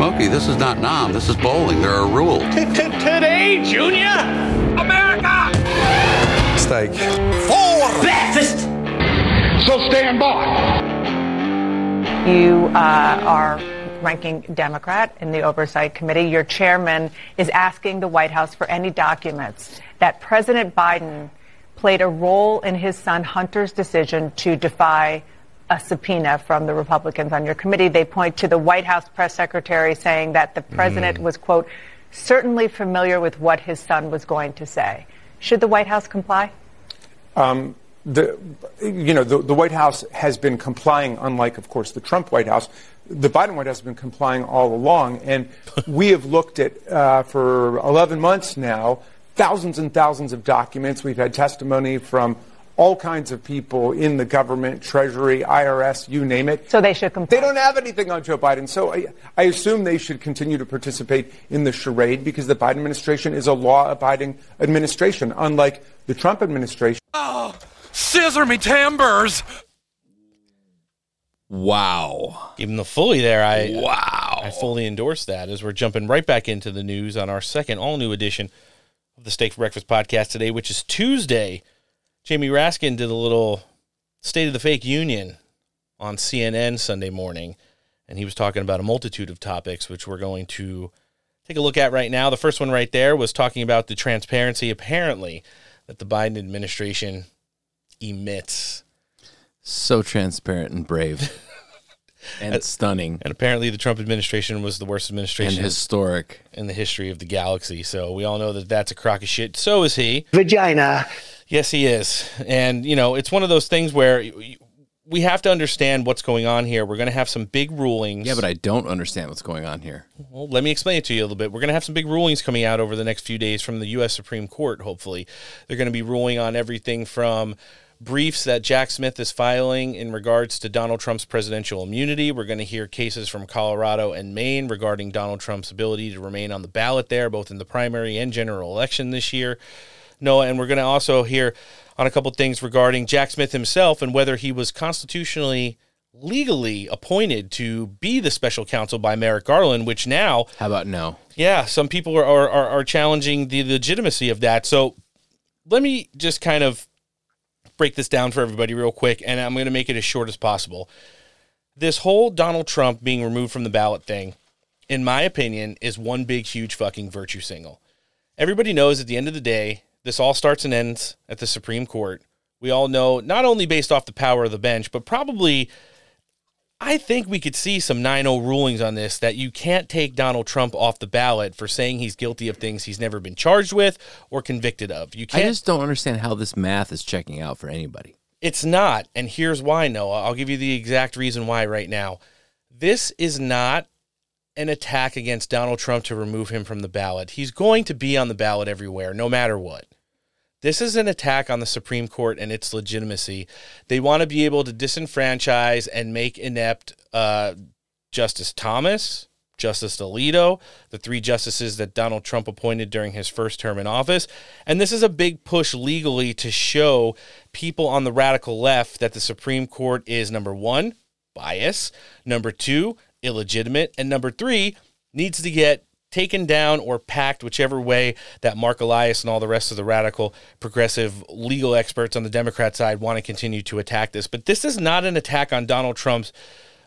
Mookie, this is not Nam. This is bowling. There are rules. Today, Junior! America! Steak. For breakfast! So stand by. You uh, are ranking Democrat in the Oversight Committee. Your chairman is asking the White House for any documents that President Biden played a role in his son Hunter's decision to defy a subpoena from the Republicans on your committee. They point to the White House press secretary saying that the president mm. was, quote, certainly familiar with what his son was going to say. Should the White House comply? Um, the, you know, the, the, White House has been complying, unlike, of course, the Trump White House. The Biden White House has been complying all along, and we have looked at uh, for 11 months now thousands and thousands of documents. We've had testimony from all kinds of people in the government, Treasury, IRS, you name it. So they should comply. They don't have anything on Joe Biden. So I, I assume they should continue to participate in the charade because the Biden administration is a law abiding administration, unlike the Trump administration. Oh, scissor me timbers. Wow. Even the fully there, I wow. I fully endorse that as we're jumping right back into the news on our second all new edition of the Steak for Breakfast podcast today, which is Tuesday, Jamie Raskin did a little State of the Fake Union on CNN Sunday morning, and he was talking about a multitude of topics, which we're going to take a look at right now. The first one right there was talking about the transparency, apparently, that the Biden administration emits. So transparent and brave. and and stunning. And apparently, the Trump administration was the worst administration and historic in the history of the galaxy. So we all know that that's a crock of shit. So is he. Vagina. Yes, he is. And, you know, it's one of those things where we have to understand what's going on here. We're going to have some big rulings. Yeah, but I don't understand what's going on here. Well, let me explain it to you a little bit. We're going to have some big rulings coming out over the next few days from the U.S. Supreme Court, hopefully. They're going to be ruling on everything from briefs that Jack Smith is filing in regards to Donald Trump's presidential immunity. We're going to hear cases from Colorado and Maine regarding Donald Trump's ability to remain on the ballot there, both in the primary and general election this year. Noah, and we're going to also hear on a couple things regarding Jack Smith himself and whether he was constitutionally legally appointed to be the special counsel by Merrick Garland, which now how about no? Yeah, some people are are, are challenging the legitimacy of that. So let me just kind of break this down for everybody real quick, and I'm going to make it as short as possible. This whole Donald Trump being removed from the ballot thing, in my opinion, is one big, huge fucking virtue signal. Everybody knows at the end of the day, this all starts and ends at the Supreme Court. We all know, not only based off the power of the bench, but probably, I think we could see some 9 0 rulings on this that you can't take Donald Trump off the ballot for saying he's guilty of things he's never been charged with or convicted of. You can't. I just don't understand how this math is checking out for anybody. It's not. And here's why, Noah. I'll give you the exact reason why right now. This is not an attack against Donald Trump to remove him from the ballot. He's going to be on the ballot everywhere, no matter what. This is an attack on the Supreme Court and its legitimacy. They want to be able to disenfranchise and make inept uh, Justice Thomas, Justice Alito, the three justices that Donald Trump appointed during his first term in office. And this is a big push legally to show people on the radical left that the Supreme Court is number one, bias, number two, illegitimate, and number three, needs to get taken down or packed, whichever way that Mark Elias and all the rest of the radical, progressive legal experts on the Democrat side want to continue to attack this. But this is not an attack on Donald Trump's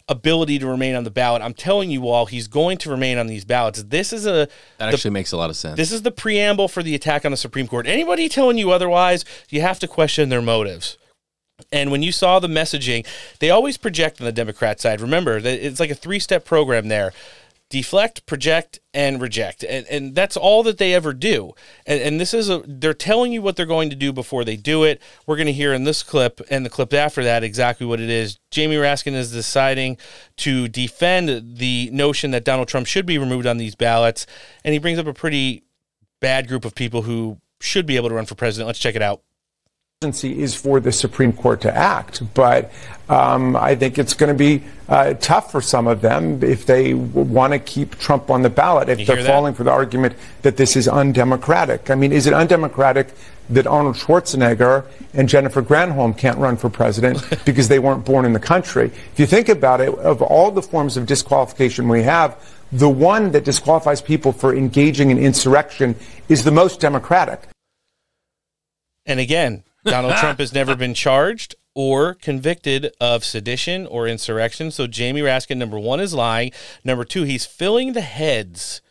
ability to remain on the ballot. I'm telling you all, he's going to remain on these ballots. This is a that actually the, makes a lot of sense. This is the preamble for the attack on the Supreme Court. Anybody telling you otherwise, you have to question their motives. And when you saw the messaging, they always project on the Democrat side. Remember that it's like a three step program there deflect, project, and reject. And, and that's all that they ever do. And, and this is a, they're telling you what they're going to do before they do it. We're going to hear in this clip and the clip after that exactly what it is. Jamie Raskin is deciding to defend the notion that Donald Trump should be removed on these ballots. And he brings up a pretty bad group of people who should be able to run for president. Let's check it out is for the Supreme Court to act, but um, I think it's going to be uh, tough for some of them if they want to keep Trump on the ballot, if you they're falling for the argument that this is undemocratic. I mean, is it undemocratic that Arnold Schwarzenegger and Jennifer Granholm can't run for president because they weren't born in the country? If you think about it, of all the forms of disqualification we have, the one that disqualifies people for engaging in insurrection is the most democratic. And again, Donald Trump has never been charged or convicted of sedition or insurrection. So Jamie Raskin, number one, is lying. Number two, he's filling the heads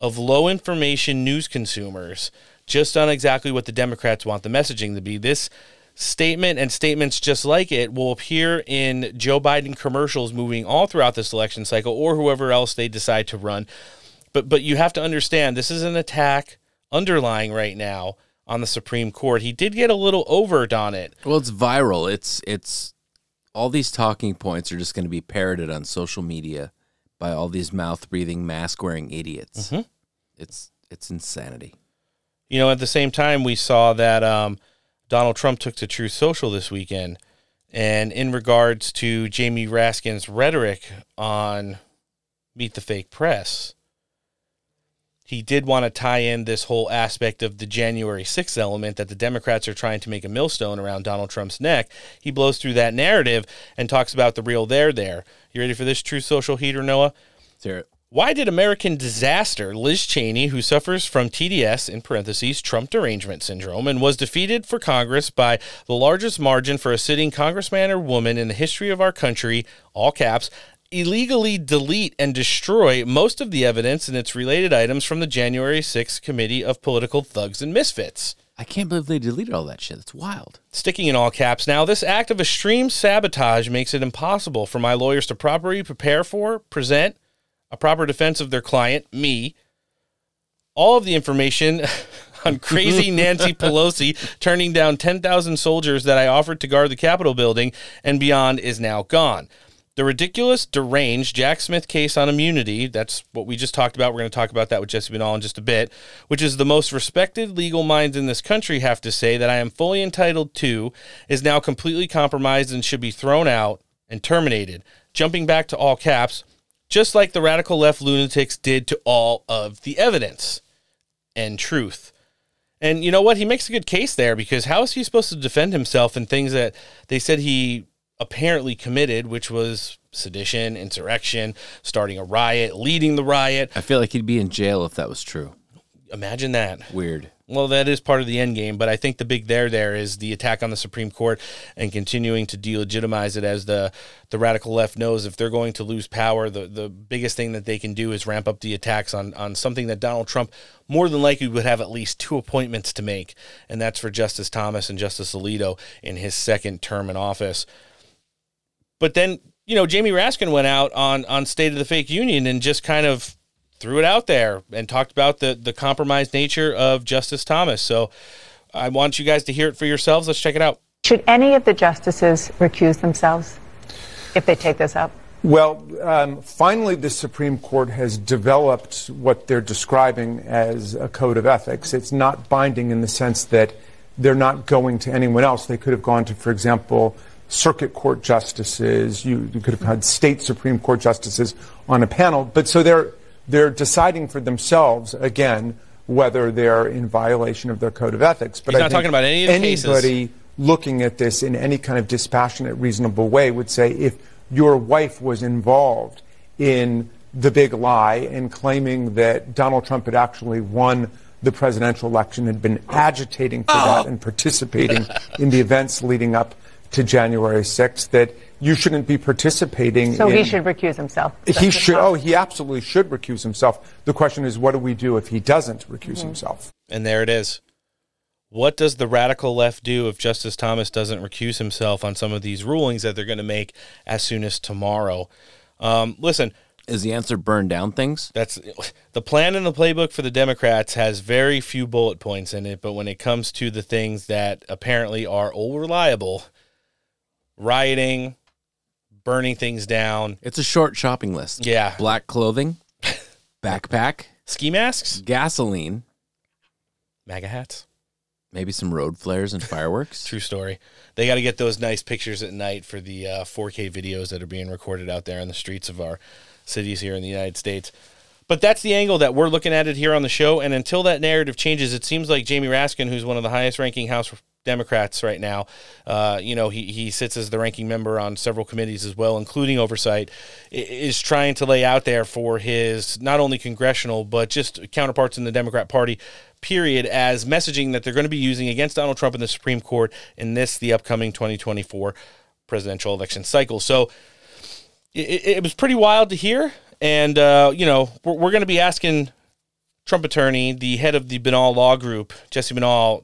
of low information news consumers just on exactly what the Democrats want the messaging to be. This statement and statements just like it will appear in Joe Biden commercials moving all throughout this election cycle or whoever else they decide to run. But but you have to understand this is an attack underlying right now on the Supreme Court. He did get a little overt on it. Well, it's viral. It's it's all these talking points are just going to be parroted on social media by all these mouth breathing, mask wearing idiots. Mm-hmm. It's it's insanity. You know, at the same time, we saw that um, Donald Trump took to Truth Social this weekend, and in regards to Jamie Raskin's rhetoric on Meet the Fake Press, he did want to tie in this whole aspect of the January 6th element that the Democrats are trying to make a millstone around Donald Trump's neck. He blows through that narrative and talks about the real there there. You ready for this Truth Social heater, Noah? Let's hear it. Why did American disaster Liz Cheney, who suffers from TDS in parentheses Trump derangement syndrome and was defeated for Congress by the largest margin for a sitting congressman or woman in the history of our country, all caps, illegally delete and destroy most of the evidence and its related items from the January 6th Committee of Political Thugs and Misfits? I can't believe they deleted all that shit. It's wild. Sticking in all caps now, this act of extreme sabotage makes it impossible for my lawyers to properly prepare for, present, a proper defense of their client, me, all of the information on crazy Nancy Pelosi turning down 10,000 soldiers that I offered to guard the Capitol building and beyond is now gone. The ridiculous, deranged Jack Smith case on immunity, that's what we just talked about. We're going to talk about that with Jesse Binnall in just a bit, which is the most respected legal minds in this country have to say that I am fully entitled to, is now completely compromised and should be thrown out and terminated. Jumping back to all caps, just like the radical left lunatics did to all of the evidence and truth. And you know what? He makes a good case there because how is he supposed to defend himself in things that they said he apparently committed, which was sedition, insurrection, starting a riot, leading the riot? I feel like he'd be in jail if that was true. Imagine that. Weird. Well, that is part of the end game, but I think the big there there is the attack on the Supreme Court and continuing to delegitimize it as the the radical left knows if they're going to lose power, the the biggest thing that they can do is ramp up the attacks on on something that Donald Trump more than likely would have at least two appointments to make, and that's for Justice Thomas and Justice Alito in his second term in office. But then, you know, Jamie Raskin went out on on State of the Fake Union and just kind of threw it out there and talked about the the compromised nature of Justice Thomas. So I want you guys to hear it for yourselves. Let's check it out. Should any of the justices recuse themselves if they take this up? Well, um, finally, the Supreme Court has developed what they're describing as a code of ethics. It's not binding in the sense that they're not going to anyone else. They could have gone to, for example, circuit court justices. You, you could have had state Supreme Court justices on a panel. But so they're they're deciding for themselves again whether they're in violation of their code of ethics. But He's I not talking about any of the anybody cases. looking at this in any kind of dispassionate, reasonable way would say if your wife was involved in the big lie and claiming that Donald Trump had actually won the presidential election, had been agitating for oh. that and participating in the events leading up to January 6th, that you shouldn't be participating. So in, he should recuse himself. He should. Oh, he absolutely should recuse himself. The question is, what do we do if he doesn't recuse Mm-hmm. himself? And there it is. What does the radical left do if Justice Thomas doesn't recuse himself on some of these rulings that they're going to make as soon as tomorrow? Um, listen, Is the answer burn down things? that's the plan in the playbook for the Democrats has very few bullet points in it, but when it comes to the things that apparently are all reliable, rioting, burning things down, It's a short shopping list. Yeah. Black clothing, backpack, ski masks, gasoline, MAGA hats. maybe some road flares and fireworks. True story. They got to get those nice pictures at night for the uh, 4K videos that are being recorded out there in the streets of our cities here in the United States. But that's the angle that we're looking at it here on the show. And until that narrative changes, it seems like Jamie Raskin, who's one of the highest ranking House Democrats right now. Uh, you know, he, he sits as the ranking member on several committees as well, including oversight, is trying to lay out there for his not only congressional, but just counterparts in the Democrat Party, period, as messaging that they're going to be using against Donald Trump in the Supreme Court in this, the upcoming 2024 presidential election cycle. So it, it was pretty wild to hear. And, uh, you know, we're, we're going to be asking Trump attorney, the head of the Binnall Law Group, Jesse Binnall,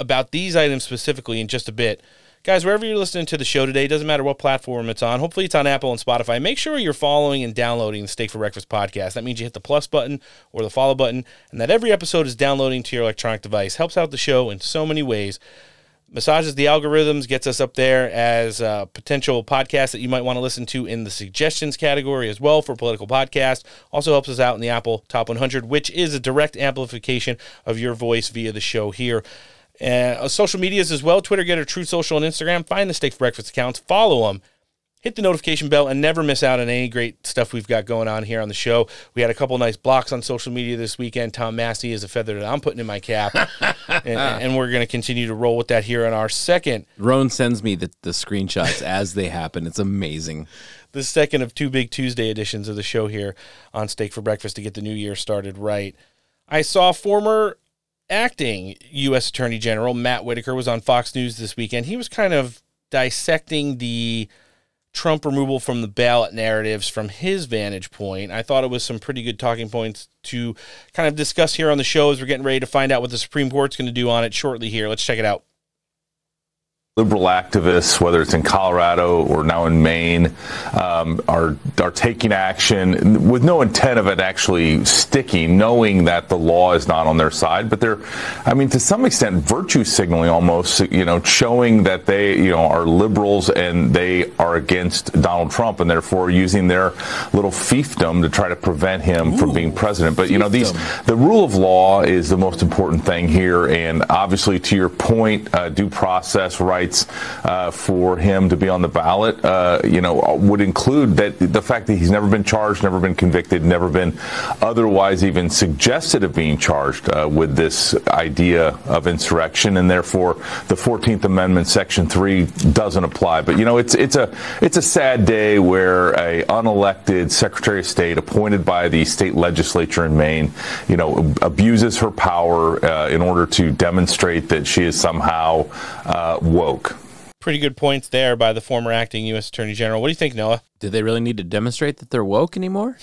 about these items specifically in just a bit. Guys, wherever you're listening to the show today, doesn't matter what platform it's on. Hopefully, it's on Apple and Spotify. Make sure you're following and downloading the Steak for Breakfast podcast. That means you hit the plus button or the follow button, and that every episode is downloading to your electronic device. Helps out the show in so many ways massages the algorithms, gets us up there as a potential podcast that you might want to listen to in the suggestions category as well for political podcast. Also helps us out in the Apple Top 100, which is a direct amplification of your voice via the show here. Uh, social medias as well Twitter, Gettr, Truth Social, and Instagram. Find the Steak for Breakfast accounts, follow them hit the notification bell and never miss out on any great stuff we've got going on here on the show. We had a couple nice blocks on social media this weekend. Tom Massie is a feather that I'm putting in my cap, and, and, we're going to continue to roll with that here on our second. Roan sends me the, the screenshots as they happen. It's amazing. The second of two big Tuesday editions of the show here on Steak for Breakfast to get the new year started right. I saw former acting U.S. Attorney General Matt Whitaker was on Fox News this weekend. He was kind of dissecting the Trump removal from the ballot narratives from his vantage point. I thought it was some pretty good talking points to kind of discuss here on the show as we're getting ready to find out what the Supreme Court's going to do on it shortly here. Let's check it out liberal activists, whether it's in Colorado or now in Maine, um, are are taking action with no intent of it actually sticking, knowing that the law is not on their side. But they're, I mean, to some extent, virtue signaling almost, you know, showing that they, you know, are liberals and they are against Donald Trump, and therefore using their little fiefdom to try to prevent him Ooh, from being president. But you know, these the rule of law is the most important thing here, and obviously, to your point, uh, due process rights rights uh, for him to be on the ballot, uh, you know, would include that the fact that he's never been charged, never been convicted, never been otherwise even suggested of being charged uh, with this idea of insurrection, and therefore the 14th Amendment, Section Three, doesn't apply. But you know, it's it's a it's a sad day where a unelected Secretary of State appointed by the state legislature in Maine, you know, abuses her power uh, in order to demonstrate that she is somehow uh, woke woke. Pretty good points there by the former acting U.S. Attorney General. What do you think, Noah? Do they really need to demonstrate that they're woke anymore?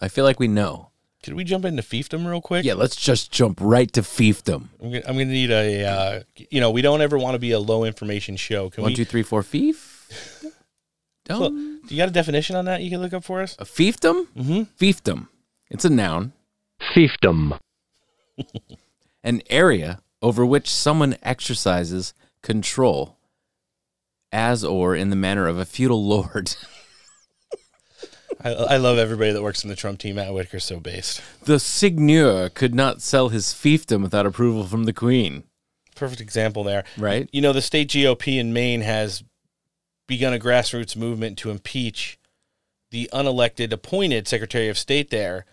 I feel like we know. Could we jump into fiefdom real quick? Yeah, let's just jump right to fiefdom. I'm gonna, I'm gonna need a, uh, you know, we don't ever want to be a low information show. Can One, we? two, three, four, fief. Don't. do you got a definition on that you can look up for us? A fiefdom? Mm-hmm. Fiefdom. It's a noun. Fiefdom. An area over which someone exercises control as or in the manner of a feudal lord. I, I, love everybody that works in the Trump team. Matt Whitaker's so based. The seigneur could not sell his fiefdom without approval from the queen. Perfect example there. Right. You know, the state GOP in Maine has begun a grassroots movement to impeach the unelected appointed Secretary of State there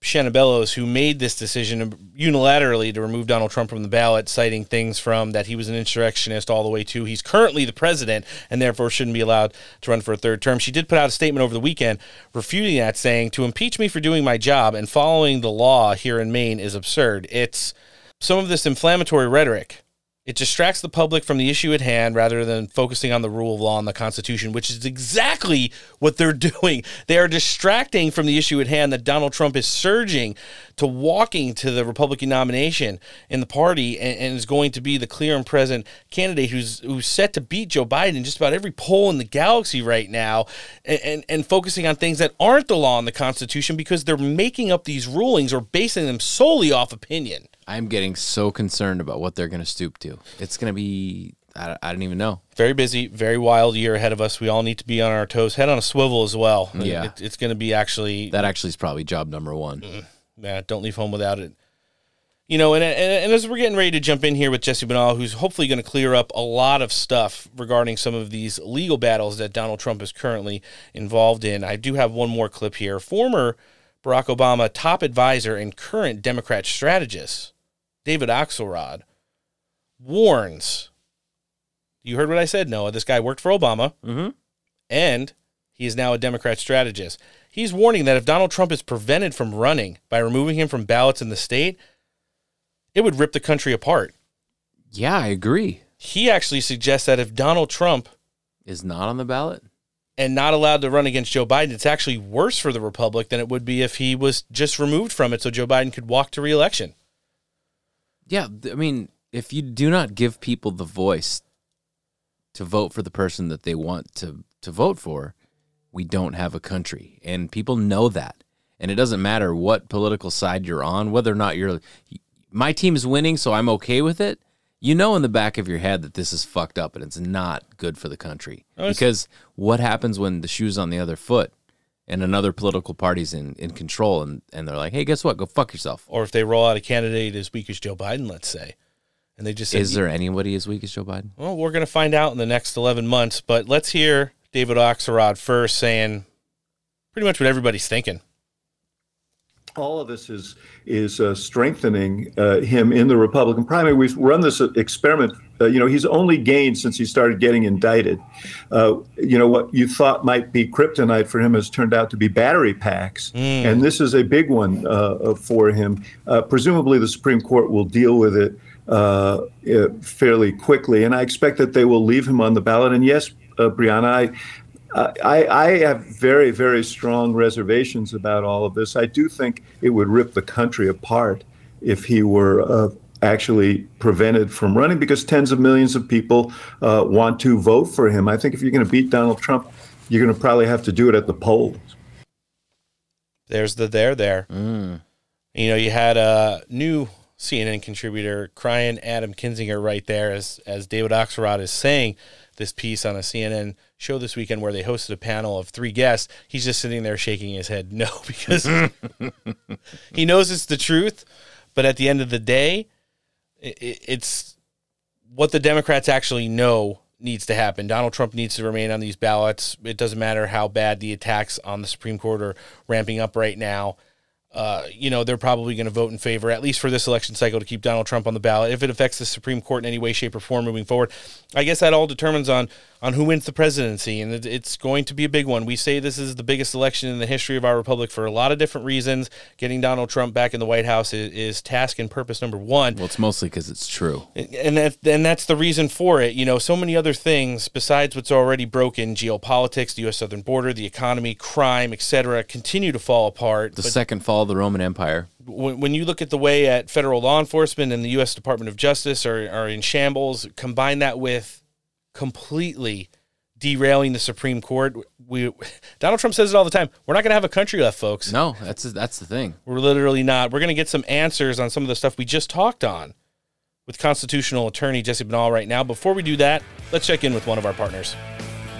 Shenna Bellows, who made this decision unilaterally to remove Donald Trump from the ballot, citing things from that he was an insurrectionist all the way to he's currently the president and therefore shouldn't be allowed to run for a third term. She did put out a statement over the weekend refuting that, saying, To impeach me for doing my job and following the law here in Maine is absurd. It's some of this inflammatory rhetoric it distracts the public from the issue at hand rather than focusing on the rule of law and the Constitution, which is exactly what they're doing. They are distracting from the issue at hand that Donald Trump is surging to walking to the Republican nomination in the party and, and is going to be the clear and present candidate who's who's set to beat Joe Biden in just about every poll in the galaxy right now, and, and, and focusing on things that aren't the law and the Constitution because they're making up these rulings or basing them solely off opinion. I'm getting so concerned about what they're going to stoop to. It's going to be, I, I don't even know. Very busy, very wild year ahead of us. We all need to be on our toes, head on a swivel as well. Yeah. It, it's going to be actually. That actually is probably job number one. Yeah, don't leave home without it. You know, and, and, and as we're getting ready to jump in here with Jesse Binnall, who's hopefully going to clear up a lot of stuff regarding some of these legal battles that Donald Trump is currently involved in, I do have one more clip here. Former Barack Obama top advisor and current Democrat strategist David Axelrod warns. You heard what I said, Noah. This guy worked for Obama, Mhm. and he is now a Democrat strategist. He's warning that if Donald Trump is prevented from running by removing him from ballots in the state, it would rip the country apart. Yeah, I agree. He actually suggests that if Donald Trump Is not on the ballot. and not allowed to run against Joe Biden, it's actually worse for the Republic than it would be if he was just removed from it so Joe Biden could walk to reelection. Yeah, I mean, if you do not give people the voice to vote for the person that they want to to vote for, we don't have a country, and people know that. And it doesn't matter what political side you're on, whether or not you're my team is winning, so I'm okay with it. You know in the back of your head that this is fucked up and it's not good for the country. Oh, because what happens when the shoe's on the other foot and another political party's in, in control and, and they're like, hey, guess what? Go fuck yourself. Or if they roll out a candidate as weak as Joe Biden, let's say, and they just said, Is there anybody as weak as Joe Biden? Well, we're going to find out in the next 11 months, but let's hear David Axelrod first saying pretty much what everybody's thinking. All of this is is uh, strengthening uh, him in the Republican primary. We've run this experiment. Uh, you know, he's only gained since he started getting indicted. Uh, you know, what you thought might be kryptonite for him has turned out to be battery packs, and this is a big one uh, for him. Uh, presumably, the Supreme Court will deal with it uh, uh, fairly quickly, and I expect that they will leave him on the ballot. And yes, uh, Brianna, I. I, I have very, very strong reservations about all of this. I do think it would rip the country apart if he were uh, actually prevented from running because tens of millions of people uh, want to vote for him. I think if you're going to beat Donald Trump, you're going to probably have to do it at the polls. There's the there there. You know, you had a new CNN contributor crying Adam Kinzinger right there as as David Axelrod is saying this piece on a CNN show this weekend where they hosted a panel of three guests. He's just sitting there shaking his head no because he knows it's the truth, but at the end of the day, it's what the Democrats actually know needs to happen. Donald Trump needs to remain on these ballots. It doesn't matter how bad the attacks on the Supreme Court are ramping up right now. Uh, you know, they're probably going to vote in favor, at least for this election cycle, to keep Donald Trump on the ballot. If it affects the Supreme Court in any way, shape, or form moving forward, I guess that all determines on on who wins the presidency, and it, it's going to be a big one. We say this is the biggest election in the history of our republic for a lot of different reasons. Getting Donald Trump back in the White House is, is task and purpose number one Well, it's mostly because it's true. and that and that's the reason for it. You know, so many other things besides what's already broken: geopolitics, the U.S. southern border, the economy, crime, etc., continue to fall apart. The But second fall of the Roman Empire. when, when you look at the way at federal law enforcement and the U.S. Department of Justice are, are in shambles, combine that with completely derailing the Supreme Court. We Donald Trump says it all the time. We're not going to have a country left, folks. No, that's that's the thing. We're literally not. We're going to get some answers on some of the stuff we just talked on with constitutional attorney Jesse Binnall right now. Before we do that, let's check in with one of our partners.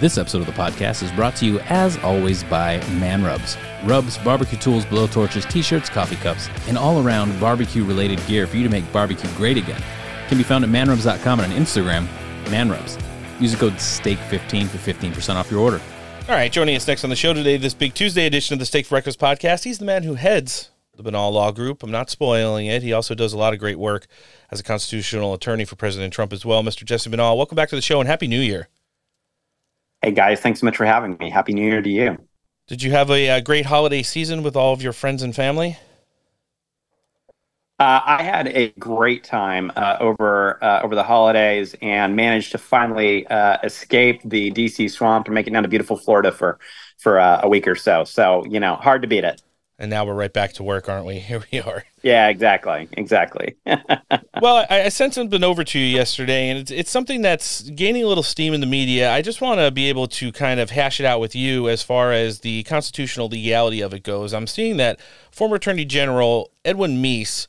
This episode of the podcast is brought to you, as always, by Man Rubs. Rubs, barbecue tools, blow torches, t shirts, coffee cups, and all around barbecue related gear for you to make barbecue great again. Can be found at manrubs.com and on Instagram, manrubs. Use the code STEAK15 for 15% off your order. All right, joining us next on the show today, this big Tuesday edition of the Steak for Breakfast podcast. He's the man who heads the Binnall Law Group. I'm not spoiling it. He also does a lot of great work as a constitutional attorney for President Trump as well. Mr. Jesse Binnall, welcome back to the show and Happy New Year. Hey guys, thanks so much for having me. Happy New Year to you. Did you have a, uh great holiday season with all of your friends and family? Uh, I had a great time uh, over uh, over the holidays and managed to finally uh, escape the DC swamp and make it down to beautiful Florida for for uh, a week or so. So you know, hard to beat it. And now we're right back to work, aren't we? Here we are. Yeah, exactly, exactly. well, I, I sent something over to you yesterday, and it's, it's something that's gaining a little steam in the media. I just want to be able to kind of hash it out with you as far as the constitutional legality of it goes. I'm seeing that former Attorney General Edwin Meese,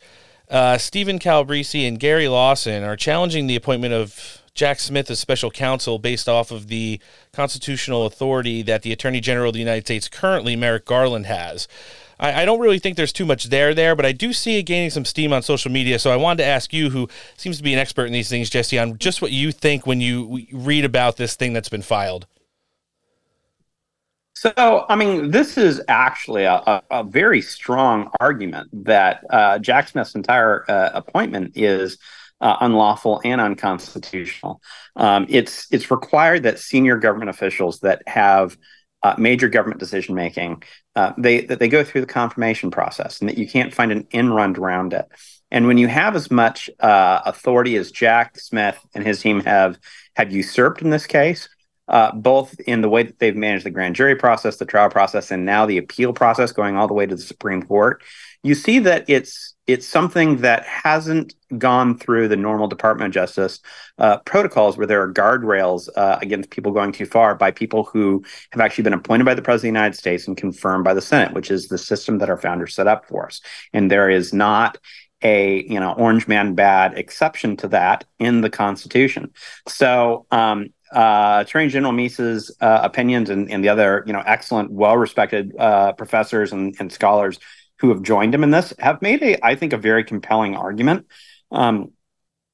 uh, Steven Calabresi, and Gary Lawson are challenging the appointment of Jack Smith as special counsel based off of the constitutional authority that the Attorney General of the United States currently, Merrick Garland, has. I, I don't really think there's too much there there, but I do see it gaining some steam on social media. So I wanted to ask you, who seems to be an expert in these things, Jesse, on just what you think when you read about this thing that's been filed. So, I mean, this is actually a, a, very strong argument that uh, Jack Smith's entire uh, appointment is uh, unlawful and unconstitutional. Um, it's it's required that senior government officials that have uh, major government decision making uh, they that they go through the confirmation process and that you can't find an in run around it. And when you have as much uh, authority as Jack Smith and his team have have usurped in this case, uh, both in the way that they've managed the grand jury process, the trial process, and now the appeal process going all the way to the Supreme Court, you see that it's it's something that hasn't gone through the normal Department of Justice uh, protocols where there are guardrails uh, against people going too far by people who have actually been appointed by the President of the United States and confirmed by the Senate, which is the system that our founders set up for us. And there is not a you know orange man bad exception to that in the Constitution. So um, uh, Attorney General Meese's uh, opinions and, and the other you know excellent, well respected uh, professors and, and scholars who have joined him in this have made a, I think, a very compelling argument. Um,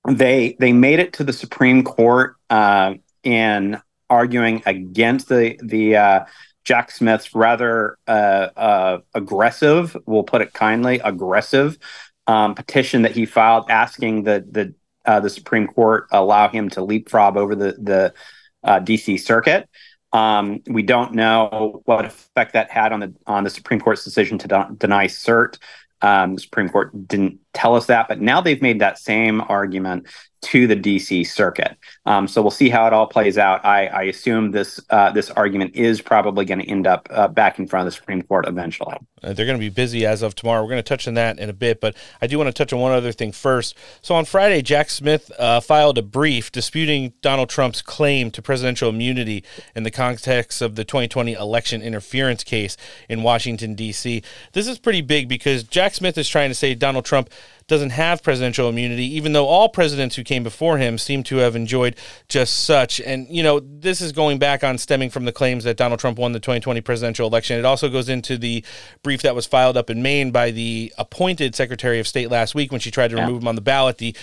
they they made it to the Supreme Court uh, in arguing against the the uh, Jack Smith's rather uh, uh aggressive, we'll put it kindly, aggressive um, petition that he filed asking the the uh, the Supreme Court allow him to leapfrog over the the uh, D.C. Circuit. Um, we don't know what effect that had on the on the Supreme Court's decision to de- deny cert. Um, the Supreme Court didn't tell us that, but now they've made that same argument to the DC Circuit. Um, so we'll see how it all plays out. I, I assume this uh, this argument is probably going to end up uh, back in front of the Supreme Court eventually. Uh, they're going to be busy as of tomorrow. We're going to touch on that in a bit, but I do want to touch on one other thing first. So on Friday, Jack Smith uh, filed a brief disputing Donald Trump's claim to presidential immunity in the context of the 2020 election interference case in Washington D.C. This is pretty big because Jack Smith is trying to say Donald Trump doesn't have presidential immunity, even though all presidents who came before him seem to have enjoyed just such. And, you know, this is going back on stemming from the claims that Donald Trump won the 2020 presidential election. It also goes into the brief that was filed up in Maine by the appointed Secretary of State last week when she tried to yeah. remove him on the ballot. The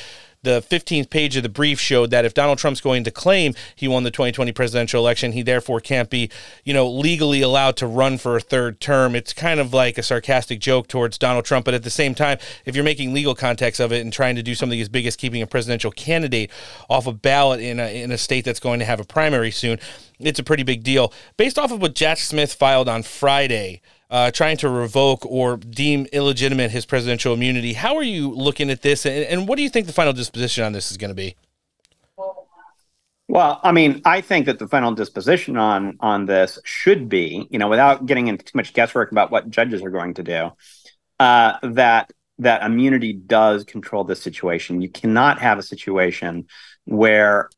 the 15th page of the brief showed that if Donald Trump's going to claim he won the 2020 presidential election, he therefore can't be, you know, legally allowed to run for a third term. It's kind of like a sarcastic joke towards Donald Trump, but at the same time, if you're making legal context of it and trying to do something as big as keeping a presidential candidate off a ballot in a, in a state that's going to have a primary soon, it's a pretty big deal. Based off of what Jack Smith filed on Friday, uh, trying to revoke or deem illegitimate his presidential immunity. How are you looking at this, and, and what do you think the final disposition on this is going to be? Well, I mean, I think that the final disposition on on this should be, you know, without getting into too much guesswork about what judges are going to do, uh, that that immunity does control this situation. You cannot have a situation where,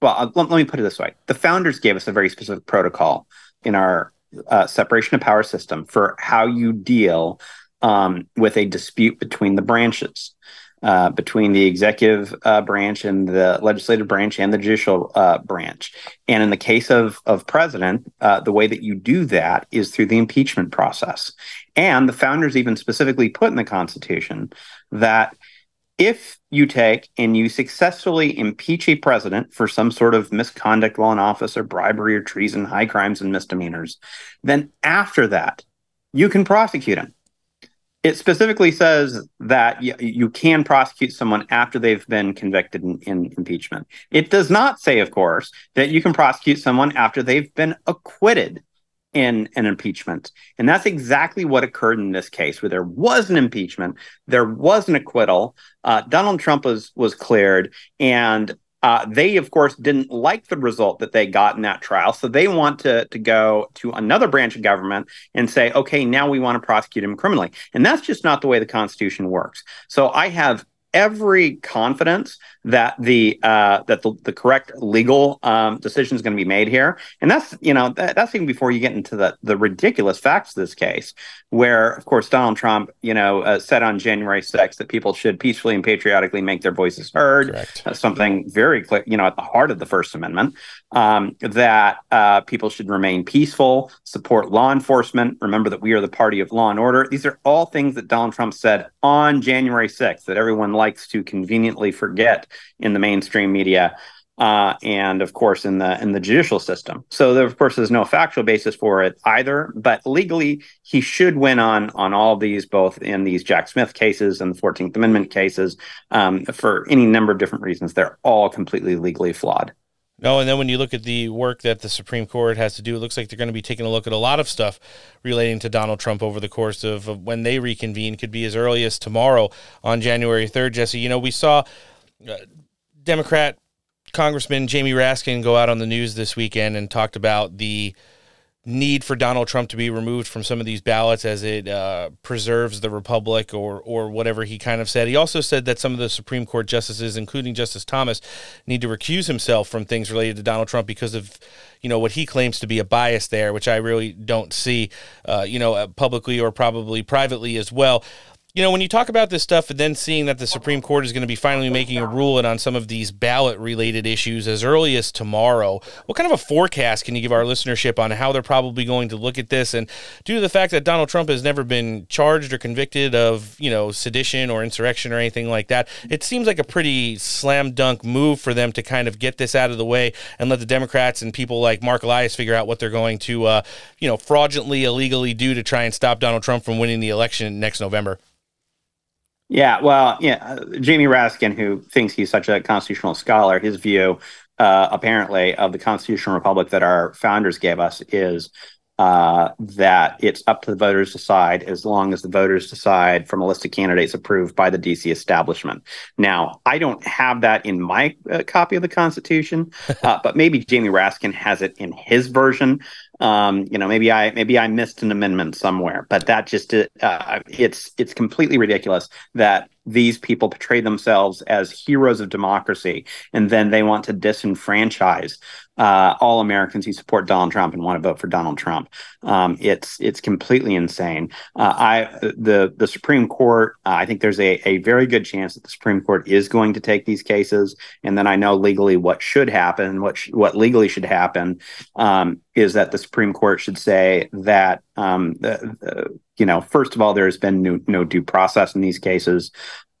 well, let, let me put it this way: the founders gave us a very specific protocol in our uh, separation of power system for how you deal um, with a dispute between the branches, uh, between the executive uh, branch and the legislative branch and the judicial uh, branch. And in the case of of president, uh, the way that you do that is through the impeachment process. And the founders even specifically put in the Constitution that if you take and you successfully impeach a president for some sort of misconduct while in office or bribery or treason, high crimes and misdemeanors, then after that, you can prosecute him. It specifically says that you, you can prosecute someone after they've been convicted in, in impeachment. It does not say, of course, that you can prosecute someone after they've been acquitted in an impeachment. And that's exactly what occurred in this case, where there was an impeachment, there was an acquittal. Uh, Donald Trump was was cleared, and uh, they, of course, didn't like the result that they got in that trial, so they want to to go to another branch of government and say, okay, now we want to prosecute him criminally, and that's just not the way the Constitution works. So I have every confidence that the uh, that the, the correct legal um, decision is going to be made here, and that's you know that, that's even before you get into the the ridiculous facts of this case, where of course Donald Trump you know uh, said on January 6th that people should peacefully and patriotically make their voices heard, uh, something very clear you know at the heart of the First Amendment, um, that uh, people should remain peaceful, support law enforcement, remember that we are the party of law and order. These are all things that Donald Trump said on January 6th that everyone likes to conveniently forget in the mainstream media. uh, and of course in the in the judicial system. So there, of course, there's no factual basis for it either. But legally, he should win on on all these, both in these Jack Smith cases and the Fourteenth Amendment cases, um, for any number of different reasons. They're all completely legally flawed. No, and then when you look at the work that the Supreme Court has to do, it looks like they're going to be taking a look at a lot of stuff relating to Donald Trump over the course of when they reconvene. Could be as early as tomorrow on January 3rd, Jesse. You know, we saw uh, Democrat Congressman Jamie Raskin go out on the news this weekend and talked about the need for Donald Trump to be removed from some of these ballots as it uh, preserves the republic or or whatever he kind of said. He also said that some of the Supreme Court justices, including Justice Thomas, need to recuse himself from things related to Donald Trump because of you know what he claims to be a bias there, which I really don't see, uh, you know, uh, publicly or probably privately as well you know, when you talk about this stuff and then seeing that the Supreme Court is going to be finally making a ruling on some of these ballot related issues as early as tomorrow, what kind of a forecast can you give our listenership on how they're probably going to look at this? And due to the fact that Donald Trump has never been charged or convicted of, you know, sedition or insurrection or anything like that, it seems like a pretty slam dunk move for them to kind of get this out of the way and let the Democrats and people like Mark Elias figure out what they're going to, uh, you know, fraudulently, illegally do to try and stop Donald Trump from winning the election next November. Yeah, well, yeah, uh, Jamie Raskin, who thinks he's such a constitutional scholar, his view, uh, apparently, of the constitutional republic that our founders gave us is uh, that it's up to the voters to decide as long as the voters decide from a list of candidates approved by the DC establishment. Now, I don't have that in my uh, copy of the Constitution, uh, but maybe Jamie Raskin has it in his version. Um, you know, maybe I maybe I missed an amendment somewhere, but that just uh, it's it's completely ridiculous that these people portray themselves as heroes of democracy, and then they want to disenfranchise uh, all Americans who support Donald Trump and want to vote for Donald Trump. Um, it's it's completely insane. Uh, I the the Supreme Court. I think there's a a very good chance that the Supreme Court is going to take these cases, and then I know legally what should happen. What sh- what legally should happen um, is that the Supreme Court should say that um, you know first of all there has been no, no due process in these cases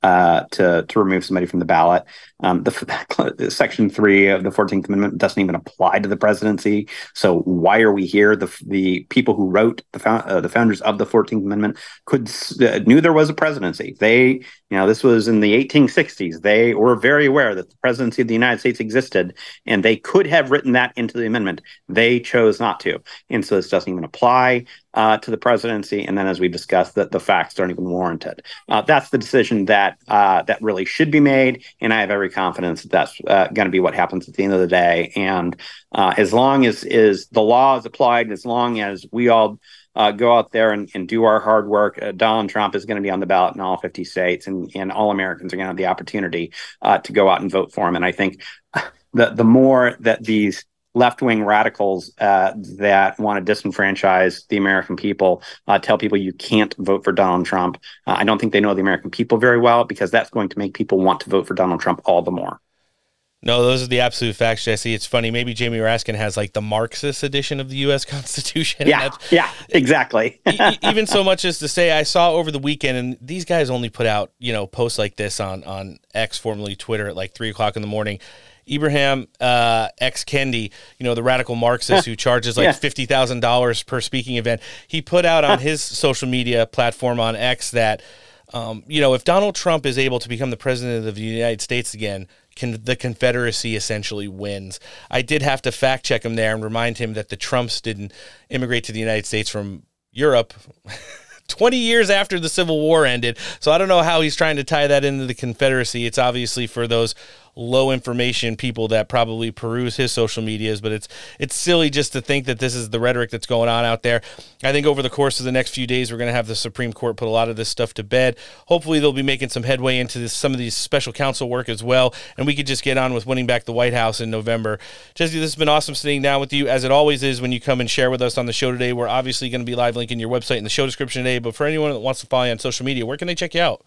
uh, to to remove somebody from the ballot. Um, the section three of the Fourteenth Amendment doesn't even apply to the presidency. So why are we here? The the people who wrote the uh, the founders of the Fourteenth Amendment could uh, knew there was a presidency. They you know this was in the 1860s. They were very aware that the presidency of the United States existed, and they could have written that into the amendment. They chose not to, and so this doesn't even apply uh, to the presidency. And then, as we discussed, that the facts don't even warrant it. Uh, that's the decision that uh, that really should be made, and I have every confidence that that's uh, going to be what happens at the end of the day. And uh, as long as is the law is applied, as long as we all uh, go out there and, and, do our hard work. Uh, Donald Trump is going to be on the ballot in all 50 states, and, and all Americans are going to have the opportunity uh, to go out and vote for him. And I think the the more that these left wing radicals uh, that want to disenfranchise the American people, uh, tell people you can't vote for Donald Trump. Uh, I don't think they know the American people very well because that's going to make people want to vote for Donald Trump all the more. No, those are the absolute facts, Jesse. It's funny. Maybe Jamie Raskin has like the Marxist edition of the U.S. Constitution. Yeah, yeah, exactly. even so much as to say, I saw over the weekend, and these guys only put out you know posts like this on on X, formerly Twitter, at like three o'clock in the morning. Ibrahim uh, X. Kendi, you know, the radical Marxist who charges like yeah. $50,000 per speaking event, he put out on his social media platform on X that, um, you know, if Donald Trump is able to become the president of the United States again, can, the Confederacy essentially wins. I did have to fact check him there and remind him that the Trumps didn't immigrate to the United States from Europe. 20 years after the Civil War ended. So I don't know how he's trying to tie that into the Confederacy. It's obviously for those low information people that probably peruse his social medias, but it's it's silly just to think that this is the rhetoric that's going on out there. I think over the course of the next few days, we're going to have the Supreme Court put a lot of this stuff to bed. Hopefully, they'll be making some headway into this, some of these special counsel work as well, and we could just get on with winning back the White House in November. Jesse, this has been awesome sitting down with you, as it always is when you come and share with us on the show today. We're obviously going to be live linking your website in the show description today, but for anyone that wants to follow you on social media, where can they check you out?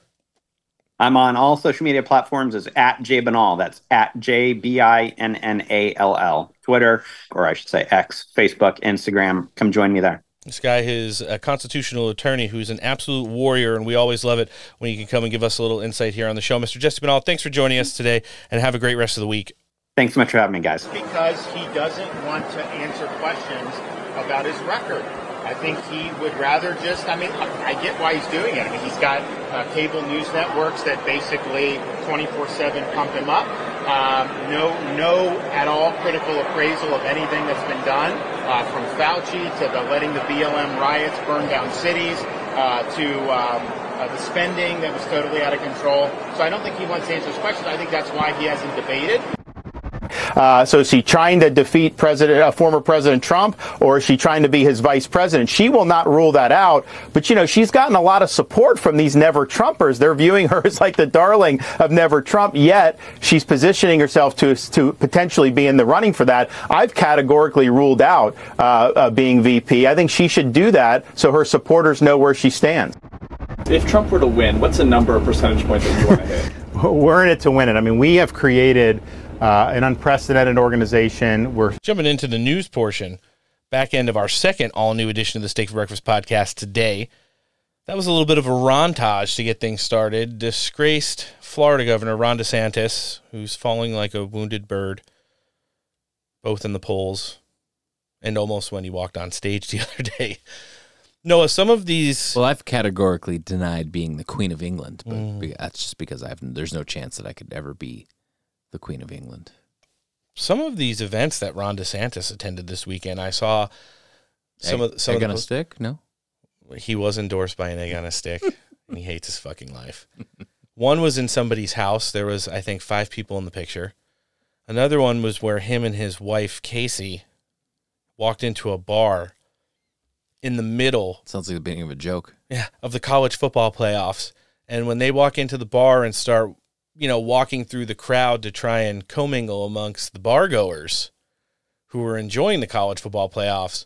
I'm on all social media platforms as at J Binnall. That's at J B I N N A L L. Twitter, or I should say X, Facebook, Instagram. Come join me there. This guy is a constitutional attorney who's an absolute warrior, and we always love it when you can come and give us a little insight here on the show. Mr. Jesse Binnall, thanks for joining us today, and have a great rest of the week. Thanks so much for having me, guys. Because he doesn't want to answer questions about his record. I think he would rather just, I mean, I get why he's doing it. I mean, he's got uh, cable news networks that basically 24 7 pump him up. Um, no, no at all critical appraisal of anything that's been done, uh, from Fauci to the letting the BLM riots burn down cities uh, to um, uh, the spending that was totally out of control. So I don't think he wants to answer those questions. I think that's why he hasn't debated. Uh, so is she trying to defeat President, uh, former President Trump, or is she trying to be his vice president? She will not rule that out. But you know, she's gotten a lot of support from these never Trumpers. They're viewing her as like the darling of never Trump. Yet she's positioning herself to to potentially be in the running for that. I've categorically ruled out uh, uh being VP. I think she should do that so her supporters know where she stands. If Trump were to win, what's the number of percentage points that you want to hit? We're in it to win it. I mean, we have created uh, an unprecedented organization. We're jumping into the news portion, back end of our second all new edition of the Steak for Breakfast podcast today. That was a little bit of a rontage to get things started. Disgraced Florida Governor Ron DeSantis, who's falling like a wounded bird, both in the polls and almost when he walked on stage the other day. Noah, some of these. Well, I've categorically denied being the Queen of England, but mm. that's just because I've. There's no chance that I could ever be the Queen of England. Some of these events that Ron DeSantis attended this weekend, I saw some egg, of some egg of on a stick. No, he was endorsed by an egg on a stick, and he hates his fucking life. one was in somebody's house. There was, I think, five people in the picture. Another one was where him and his wife Casey walked into a bar in the middle. Sounds like the beginning of a joke. Yeah, of the college football playoffs. And when they walk into the bar and start you know, walking through the crowd to try and commingle amongst the bar goers who were enjoying the college football playoffs,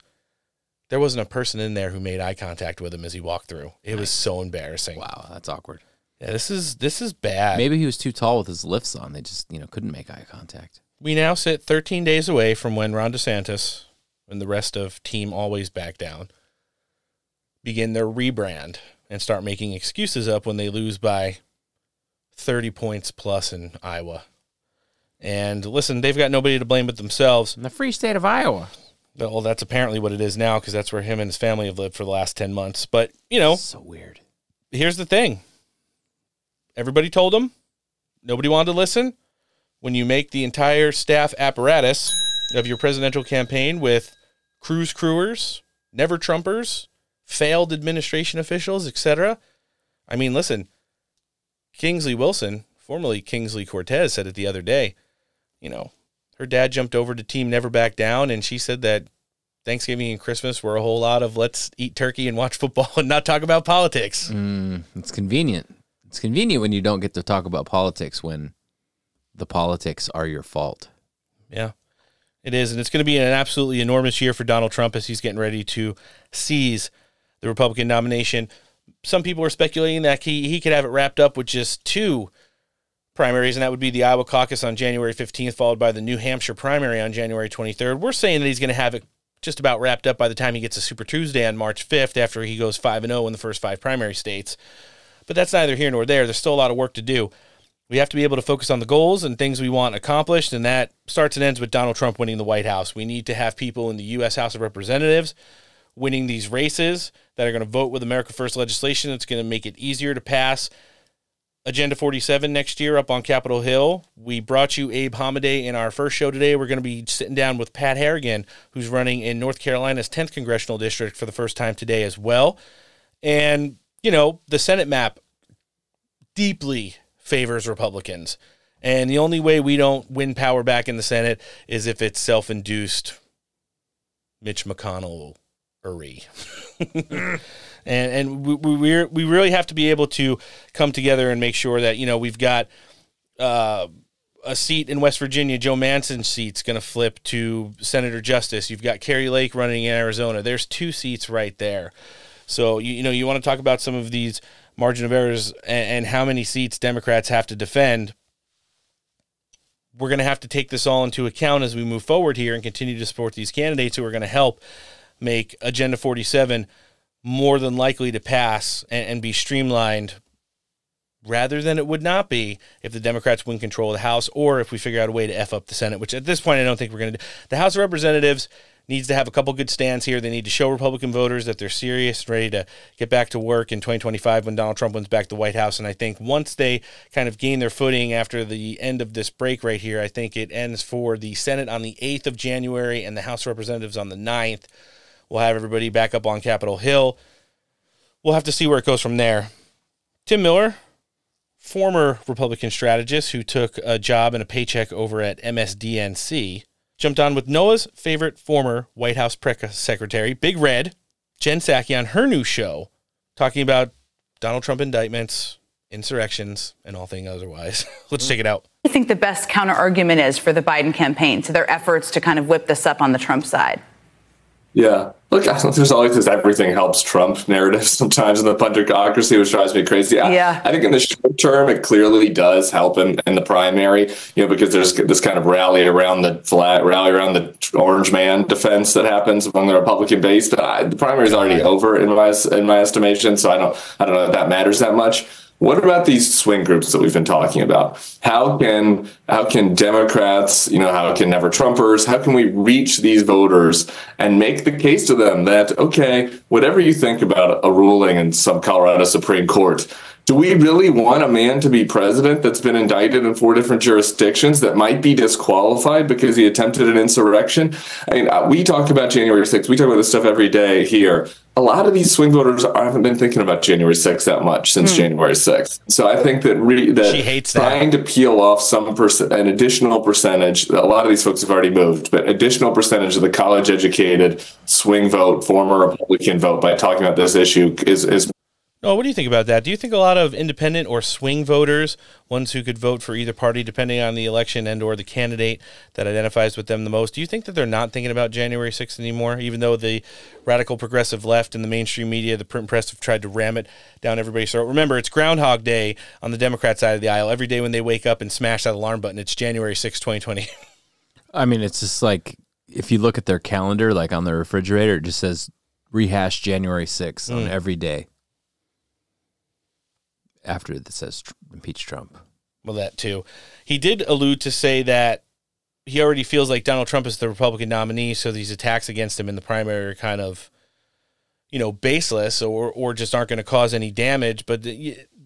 there wasn't a person in there who made eye contact with him as he walked through. It was so embarrassing. Wow, that's awkward. Yeah, this is this is bad. Maybe he was too tall with his lifts on. They just, you know, couldn't make eye contact. We now sit 13 days away from when Ron DeSantis and the rest of team always back down begin their rebrand and start making excuses up when they lose by 30 points plus in Iowa. And listen, they've got nobody to blame but themselves. In the free state of Iowa. Well, that's apparently what it is now because that's where him and his family have lived for the last 10 months. But, you know, so weird. Here's the thing everybody told him, nobody wanted to listen. When you make the entire staff apparatus of your presidential campaign with cruise crewers, never Trumpers, failed administration officials, etc. I mean, listen, Kingsley Wilson, formerly Kingsley Cortes, said it the other day. You know, her dad jumped over to Team Never Back Down, and she said that Thanksgiving and Christmas were a whole lot of let's eat turkey and watch football and not talk about politics. Mm, it's convenient. It's convenient when you don't get to talk about politics when the politics are your fault. Yeah, it is. And it's going to be an absolutely enormous year for Donald Trump as he's getting ready to seize the Republican nomination some people are speculating that he, he could have it wrapped up with just two primaries, and that would be the Iowa caucus on January 15th, followed by the New Hampshire primary on January 23rd. We're saying that he's going to have it just about wrapped up by the time he gets to Super Tuesday on March 5th after he goes 5 and 0 in the first five primary states. But that's neither here nor there. There's still a lot of work to do. We have to be able to focus on the goals and things we want accomplished, and that starts and ends with Donald Trump winning the White House. We need to have people in the U.S. House of Representatives winning these races that are going to vote with America First legislation that's going to make it easier to pass Agenda 47 next year up on Capitol Hill. We brought you Abe Hamadeh in our first show today. We're going to be sitting down with Pat Harrigan, who's running in North Carolina's 10th congressional district for the first time today as well. And, you know, the Senate map deeply favors Republicans. And the only way we don't win power back in the Senate is if it's self induced Mitch McConnell and and we we we really have to be able to come together and make sure that you know we've got uh, a seat in West Virginia. Joe Manchin's seat's going to flip to Senator Justice. You've got Kari Lake running in Arizona. There's two seats right there. So you, you know you want to talk about some of these margin of errors and, and how many seats Democrats have to defend. We're going to have to take this all into account as we move forward here and continue to support these candidates who are going to help make Agenda 47 more than likely to pass and, and be streamlined rather than it would not be if the Democrats win control of the House or if we figure out a way to F up the Senate, which at this point I don't think we're going to do. The House of Representatives needs to have a couple good stands here. They need to show Republican voters that they're serious, ready to get back to work in 2025 when Donald Trump wins back the White House. And I think once they kind of gain their footing after the end of this break right here, I think it ends for the Senate on the 8th of January and the House of Representatives on the 9th. We'll have everybody back up on Capitol Hill. We'll have to see where it goes from there. Tim Miller, former Republican strategist who took a job and a paycheck over at MSDNC, jumped on with Noah's favorite former White House press secretary, Big Red, Jen Psaki, on her new show, talking about Donald Trump indictments, insurrections, and all things otherwise. Let's mm-hmm. check it out. I think the best counter argument is for the Biden campaign to their efforts to kind of whip this up on the Trump side. Yeah. Look, there's always this everything helps Trump narrative sometimes in the punditocracy, which drives me crazy. I, Yeah. I think in the short term, it clearly does help in, in the primary, you know, because there's this kind of rally around the flat, rally around the orange man defense that happens among the Republican base. But I, the primary is already over in my in my estimation, so I don't I don't know if that matters that much. What about these swing groups that we've been talking about? How can how can Democrats, you know, how can never Trumpers, how can we reach these voters and make the case to them that okay, whatever you think about a ruling in some Colorado Supreme Court, do we really want a man to be president that's been indicted in four different jurisdictions that might be disqualified because he attempted an insurrection? I mean, uh, we talk about January 6th. We talk about this stuff every day here. A lot of these swing voters haven't been thinking about January 6th that much since Hmm. January 6th. So I think that re- that She hates that. trying to peel off some percent, an additional percentage. A lot of these folks have already moved, but additional percentage of the college-educated swing vote, former Republican vote, by talking about this issue is is No, what do you think about that? Do you think a lot of independent or swing voters, ones who could vote for either party depending on the election and or the candidate that identifies with them the most, do you think that they're not thinking about January 6th anymore even though the radical progressive left and the mainstream media, the print press have tried to ram it down everybody's throat? Remember, it's Groundhog Day on the Democrat side of the aisle. Every day when they wake up and smash that alarm button, it's January 6th, 2020. I mean, it's just like if you look at their calendar, like on their refrigerator, it just says rehash January 6th on Mm. every day. After it says impeach Trump. Well, that too. He did allude to say that he already feels like Donald Trump is the Republican nominee, so these attacks against him in the primary are kind of, you know, baseless or or just aren't going to cause any damage. But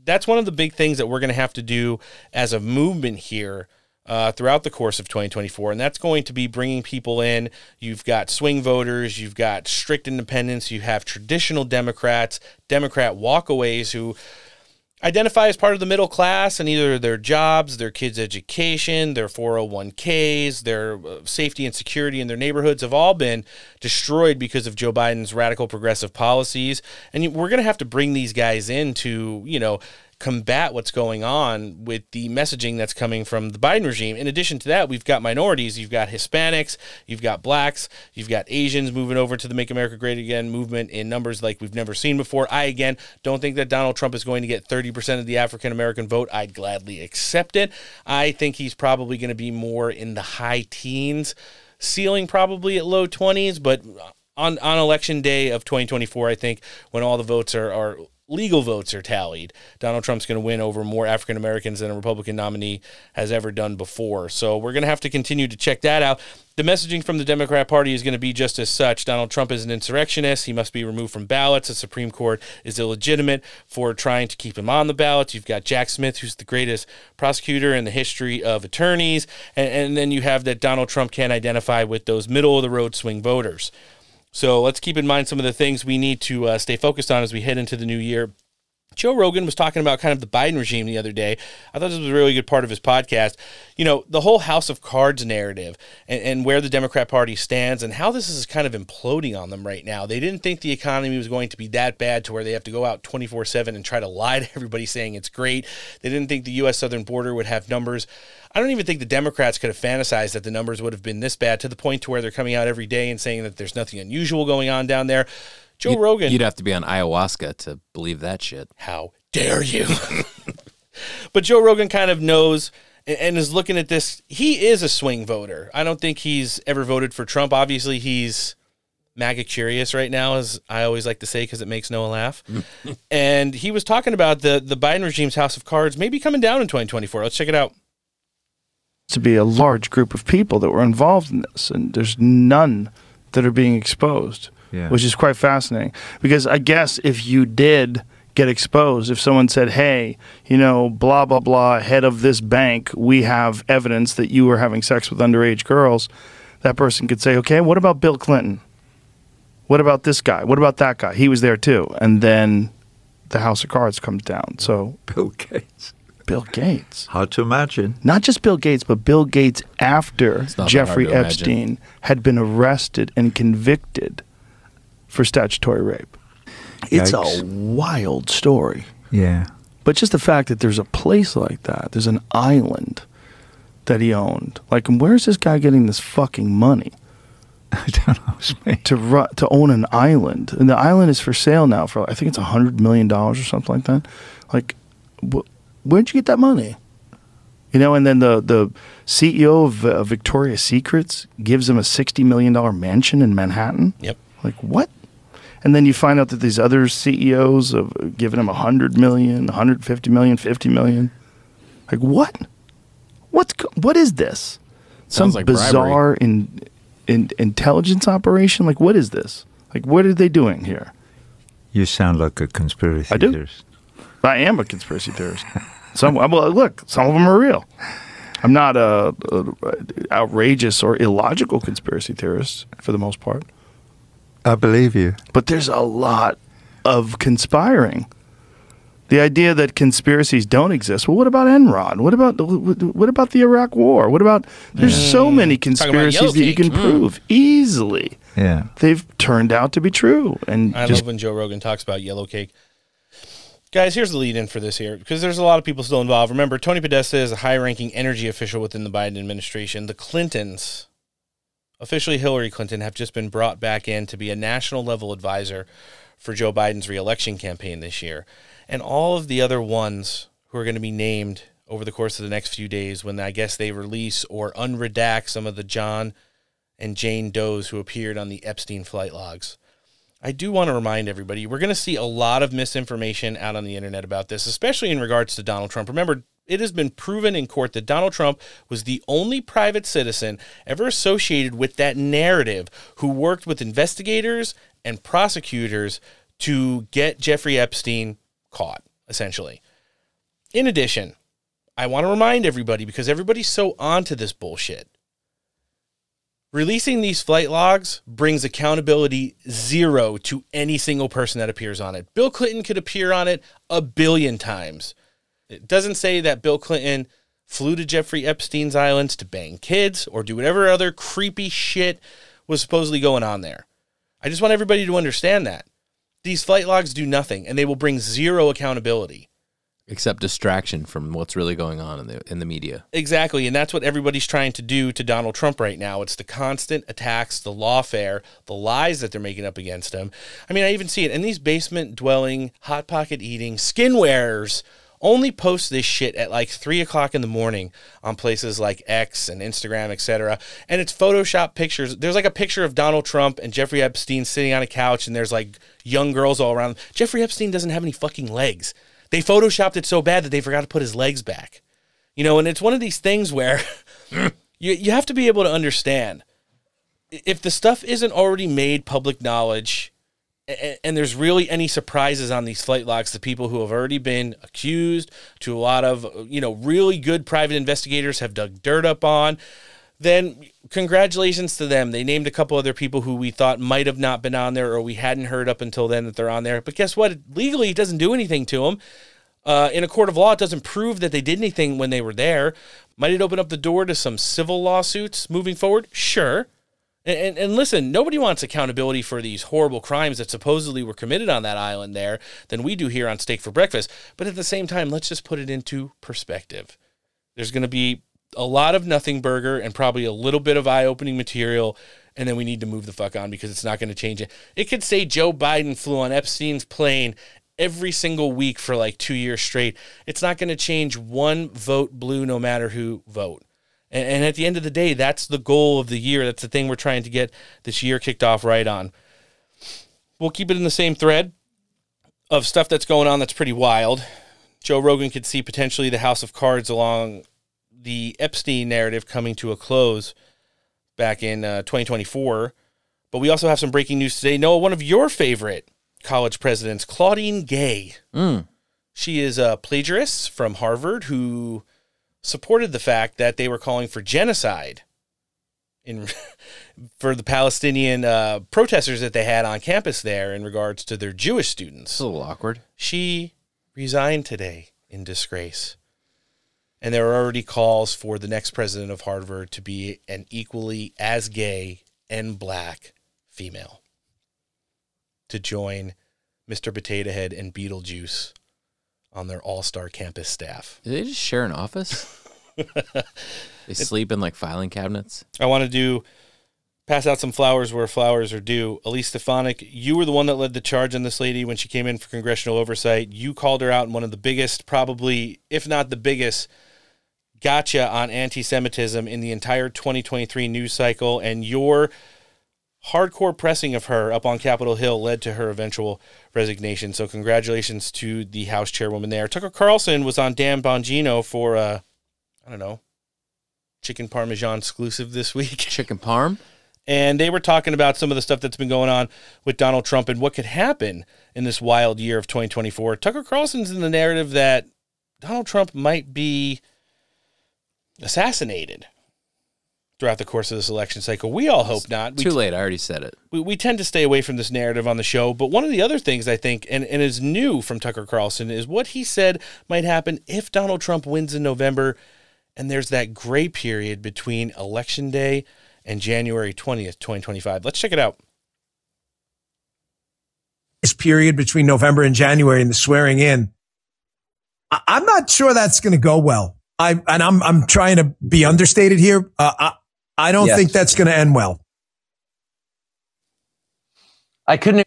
that's one of the big things that we're going to have to do as a movement here. Uh, throughout the course of 2024, and that's going to be bringing people in. You've got swing voters, you've got strict independents, you have traditional Democrats, Democrat walkaways who identify as part of the middle class and either their jobs, their kids' education, their 401ks, their uh, safety and security in their neighborhoods have all been destroyed because of Joe Biden's radical progressive policies. And we're going to have to bring these guys in to, you know, combat what's going on with the messaging that's coming from the Biden regime. In addition to that, we've got minorities, you've got Hispanics, you've got blacks, you've got Asians moving over to the Make America Great Again movement in numbers like we've never seen before. I again don't think that Donald Trump is going to get 30% of the African American vote. I'd gladly accept it. I think he's probably going to be more in the high teens, ceiling probably at low 20s, but on on election day of 2024, I think when all the votes are are legal votes are tallied, Donald Trump's going to win over more African Americans than a Republican nominee has ever done before. So we're going to have to continue to check that out. The messaging from the Democrat Party is going to be just as such. Donald Trump is an insurrectionist. He must be removed from ballots. The Supreme Court is illegitimate for trying to keep him on the ballots. You've got Jack Smith, who's the greatest prosecutor in the history of attorneys. And, and then you have that Donald Trump can't identify with those middle of the road swing voters. So let's keep in mind some of the things we need to uh, stay focused on as we head into the new year. Joe Rogan was talking about kind of the Biden regime the other day. I thought this was a really good part of his podcast. You know, the whole House of Cards narrative and, and where the Democrat Party stands and how this is kind of imploding on them right now. They didn't think the economy was going to be that bad to where they have to go out 24 7 and try to lie to everybody saying it's great. They didn't think the U.S. southern border would have numbers. I don't even think the Democrats could have fantasized that the numbers would have been this bad to the point to where they're coming out every day and saying that there's nothing unusual going on down there. Joe You'd- Rogan. You'd have to be on ayahuasca to believe that shit. How dare you? but Joe Rogan kind of knows and- is looking at this. He is a swing voter. I don't think he's ever voted for Trump. Obviously, he's MAGA curious right now, as I always like to say, because it makes Noah laugh. and he was talking about the the Biden regime's house of cards maybe coming down in 2024. Let's check it out. To be a large group of people that were involved in this, and there's none that are being exposed, Yeah. which is quite fascinating. Because I guess if you did get exposed, if someone said, "Hey, you know, blah blah blah, head of this bank, we have evidence that you were having sex with underage girls," that person could say, "Okay, what about Bill Clinton? What about this guy? What about that guy? He was there too." And then the House of Cards comes down. So Bill Gates. Bill Gates. Hard to imagine. Not just Bill Gates, but Bill Gates after Jeffrey hard to imagine. Epstein had been arrested and convicted for statutory rape. It's a wild story. Yeah. But just the fact that there's a place like that, there's an island that he owned. Like, where's this guy getting this fucking money? I don't know. To ru- to own an island, and the island is for sale now for I think it's a hundred million dollars or something like that. Like, wh- where'd you get that money? You know, and then the the CEO of uh, Victoria's Secrets gives him a sixty million dollar mansion in Manhattan. Yep. Like what? And then you find out that these other CEOs have given him a hundred million, 150 million, 50 million. Like what? What's what is this? Sounds Some like bribery. bizarre in, in intelligence operation? Like what is this? Like what are they doing here? You sound like a conspiracy I do. theorist. I am a conspiracy theorist. Some well, look, some of them are real. I'm not a, a outrageous or illogical conspiracy theorist for the most part. I believe you. But there's a lot of conspiring. The idea that conspiracies don't exist. Well, what about Enron? What about what about the Iraq War? What about there's so many conspiracies that you can Yellow Cake. prove easily. Yeah. They've turned out to be true, and I just love when Joe Rogan talks about yellow cake. Guys, here's the lead in for this here because there's a lot of people still involved. Remember, Tony Podesta is a high ranking energy official within the Biden administration. The Clintons, officially Hillary Clinton, have just been brought back in to be a national level advisor for Joe Biden's reelection campaign this year. And all of the other ones who are going to be named over the course of the next few days when I guess they release or unredact some of the John and Jane Does who appeared on the Epstein flight logs. I do want to remind everybody we're going to see a lot of misinformation out on the internet about this, especially in regards to Donald Trump. Remember, it has been proven in court that Donald Trump was the only private citizen ever associated with that narrative who worked with investigators and prosecutors to get Jeffrey Epstein caught, essentially. In addition, I want to remind everybody because everybody's so onto this bullshit. Releasing these flight logs brings accountability zero to any single person that appears on it. Bill Clinton could appear on it a billion times. It doesn't say that Bill Clinton flew to Jeffrey Epstein's islands to bang kids or do whatever other creepy shit was supposedly going on there. I just want everybody to understand that. These flight logs do nothing and they will bring zero accountability. Except distraction from what's really going on in the in the media. Exactly, and that's what everybody's trying to do to Donald Trump right now. It's the constant attacks, the lawfare, the lies that they're making up against him. I mean, I even see it in these basement dwelling, hot pocket eating, skin wearers only post this shit at like three o'clock in the morning on places like X and Instagram, etc. And it's Photoshop pictures. There's like a picture of Donald Trump and Jeffrey Epstein sitting on a couch, and there's like young girls all around. Jeffrey Epstein doesn't have any fucking legs. They photoshopped it so bad that they forgot to put his legs back. You know, and it's one of these things where you you have to be able to understand if the stuff isn't already made public knowledge and, there's really any surprises on these flight logs to people who have already been accused to a lot of uh, you know really good private investigators have dug dirt up on then congratulations to them they named a couple other people who we thought might have not been on there or we hadn't heard up until then that they're on there but guess what legally it doesn't do anything to them uh, in a court of law, it doesn't prove that they did anything when they were there. Might it open up the door to some civil lawsuits moving forward? Sure. And, and, and listen, nobody wants accountability for these horrible crimes that supposedly were committed on that island there than we do here on Steak for Breakfast. But at the same time, let's just put it into perspective. There's going to be a lot of nothing burger and probably a little bit of eye opening material. And then we need to move the fuck on because it's not going to change it. It could say Joe Biden flew on Epstein's plane every single week for like two years straight. It's not going to change one vote blue no matter who vote. And, and at the end of the day, that's the goal of the year. That's the thing we're trying to get this year kicked off right on. we'll keep it in the same thread of stuff that's going on that's pretty wild. Joe Rogan could see potentially the House of Cards along the Epstein narrative coming to a close back in uh, 2024. But we also have some breaking news today. Noah, one of your favorite college presidents, Claudine Gay. Mm. She is a plagiarist from Harvard who supported the fact that they were calling for genocide in for the Palestinian uh, protesters that they had on campus there in regards to their Jewish students. It's a little awkward. She resigned today in disgrace. And there are already calls for the next president of Harvard to be an equally as gay and black female to join Mr. Potato Head and Beetlejuice on their all star campus staff. Do they just share an office? they sleep in like filing cabinets. I want to do pass out some flowers where flowers are due. Elise Stefanik, you were the one that led the charge on this lady when she came in for congressional oversight. You called her out in one of the biggest, probably, if not the biggest, gotcha on anti Semitism in the entire 2023 news cycle. And your hardcore pressing of her up on Capitol Hill led to her eventual resignation. So, congratulations to the House chairwoman there. Tucker Carlson was on Dan Bongino for, uh, I don't know, chicken parmesan exclusive this week. Chicken parm? And they were talking about some of the stuff that's been going on with Donald Trump and what could happen in this wild year of 2024. Tucker Carlson's in the narrative that Donald Trump might be assassinated throughout the course of this election cycle. We all hope not. We Too late. I already said it. we, we tend to stay away from this narrative on the show. But one of the other things I think, and, and is new from Tucker Carlson, is what he said might happen if Donald Trump wins in November and there's that gray period between election day and January 20th, 2025. Let's check it out. this period between November and January and the swearing in, I- I'm not sure that's going to go well. I and I'm I'm trying to be understated here. Uh, I I don't Yes. think that's going to end well. I couldn't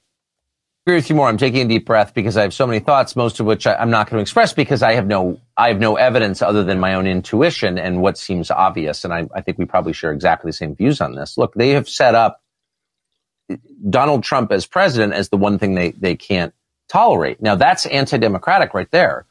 agree with you more. I'm taking a deep breath because I have so many thoughts, most of which I, I'm not going to express because I have no I have no evidence other than my own intuition and what seems obvious. And I, I think we probably share exactly the same views on this. Look, they have set up Donald Trump as president as the one thing they, they can't tolerate. Now that's anti-democratic right there.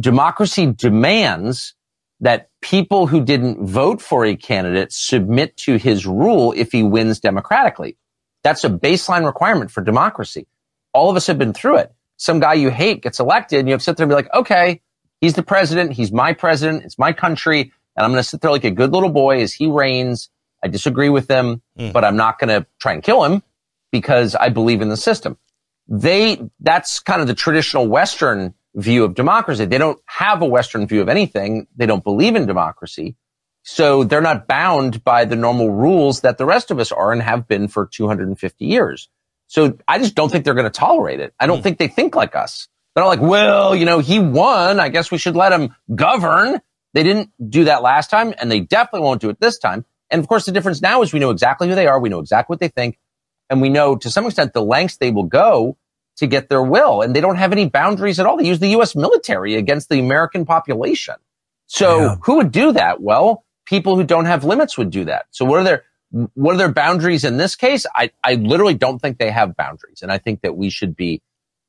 Democracy demands that people who didn't vote for a candidate submit to his rule if he wins democratically. That's a baseline requirement for democracy. All of us have been through it. Some guy you hate gets elected and you have to sit there and be like, okay, he's the president. He's my president. It's my country. And I'm going to sit there like a good little boy as he reigns. I disagree with him, hmm. but I'm not going to try and kill him because I believe in the system. They, that's kind of the traditional Western view of democracy. They don't have a Western view of anything. They don't believe in democracy. So they're not bound by the normal rules that the rest of us are and have been for 250 years. So I just don't think they're going to tolerate it. I don't hmm. think they think like us. They're not like, well, you know, he won. I guess we should let him govern. They didn't do that last time and they definitely won't do it this time. And of course, the difference now is we know exactly who they are. We know exactly what they think. And we know to some extent the lengths they will go to get their will. And they don't have any boundaries at all. They use the U.S. military against the American population. So who would do that? Well, people who don't have limits would do that. So what are their, what are their boundaries in this case? I, I literally don't think they have boundaries. And I think that we should be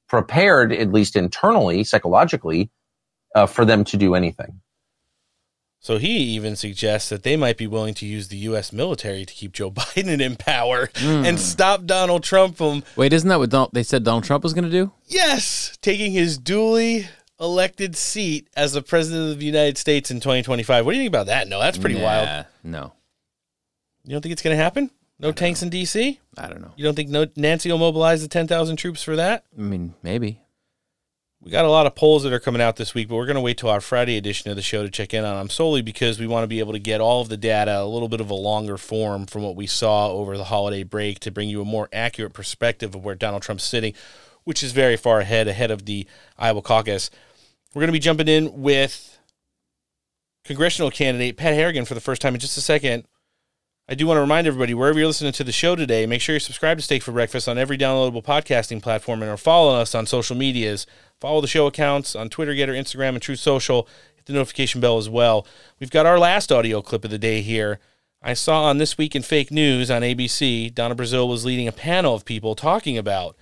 prepared, at least internally, psychologically, uh, for them to do anything. So he even suggests that they might be willing to use the U.S. military to keep Joe Biden in power and hmm. stop Donald Trump from, Wait, isn't that what Don- they said Donald Trump was going to do? yes, taking his duly elected seat as the president of the United States in 2025. What do you think about that? No, that's pretty Nah, wild. No. You don't think it's going to happen? No tanks in D.C.? I don't know. You don't think no, Nancy will mobilize the 10,000 troops for that? I mean, maybe. We got a lot of polls that are coming out this week, but we're going to wait till our Friday edition of the show to check in on them solely because we want to be able to get all of the data a little bit of a longer form from what we saw over the holiday break to bring you a more accurate perspective of where Donald Trump's sitting, which is very far ahead, ahead of the Iowa caucus. We're going to be jumping in with congressional candidate Pat Harrigan for the first time in just a second. I do want to remind everybody, wherever you're listening to the show today, make sure you're subscribed to Steak for Breakfast on every downloadable podcasting platform and are following us on social medias. Follow the show accounts on Twitter, GETTR, Instagram, and Truth Social. Hit the notification bell as well. We've got our last audio clip of the day here. I saw on This Week in Fake News on ABC, Donna Brazile was leading a panel of people talking about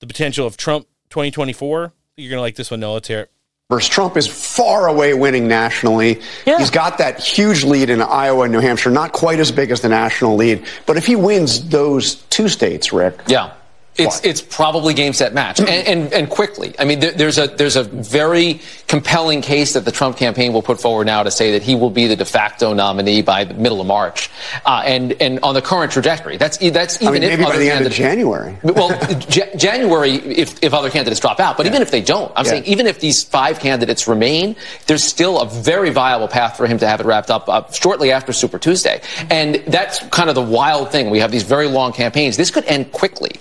the potential of Trump 2024. You're going to like this one, Noah. Let's hear it. Versus Trump is far away winning nationally. He's got that huge lead in Iowa and New Hampshire, not quite as big as the national lead. But if he wins those two states, Rick, Yeah. It's it's probably game set match and, and and quickly. I mean, there, there's a there's a very compelling case that the Trump campaign will put forward now to say that he will be the de facto nominee by the middle of March, uh, and and on the current trajectory. That's that's I even mean, if maybe by other the end of January. well, J- January, if, if other candidates drop out, but even if they don't, I'm Yeah. saying even if these five candidates remain, there's still a very viable path for him to have it wrapped up uh, shortly after Super Tuesday. And that's kind of the wild thing. We have these very long campaigns. This could end quickly.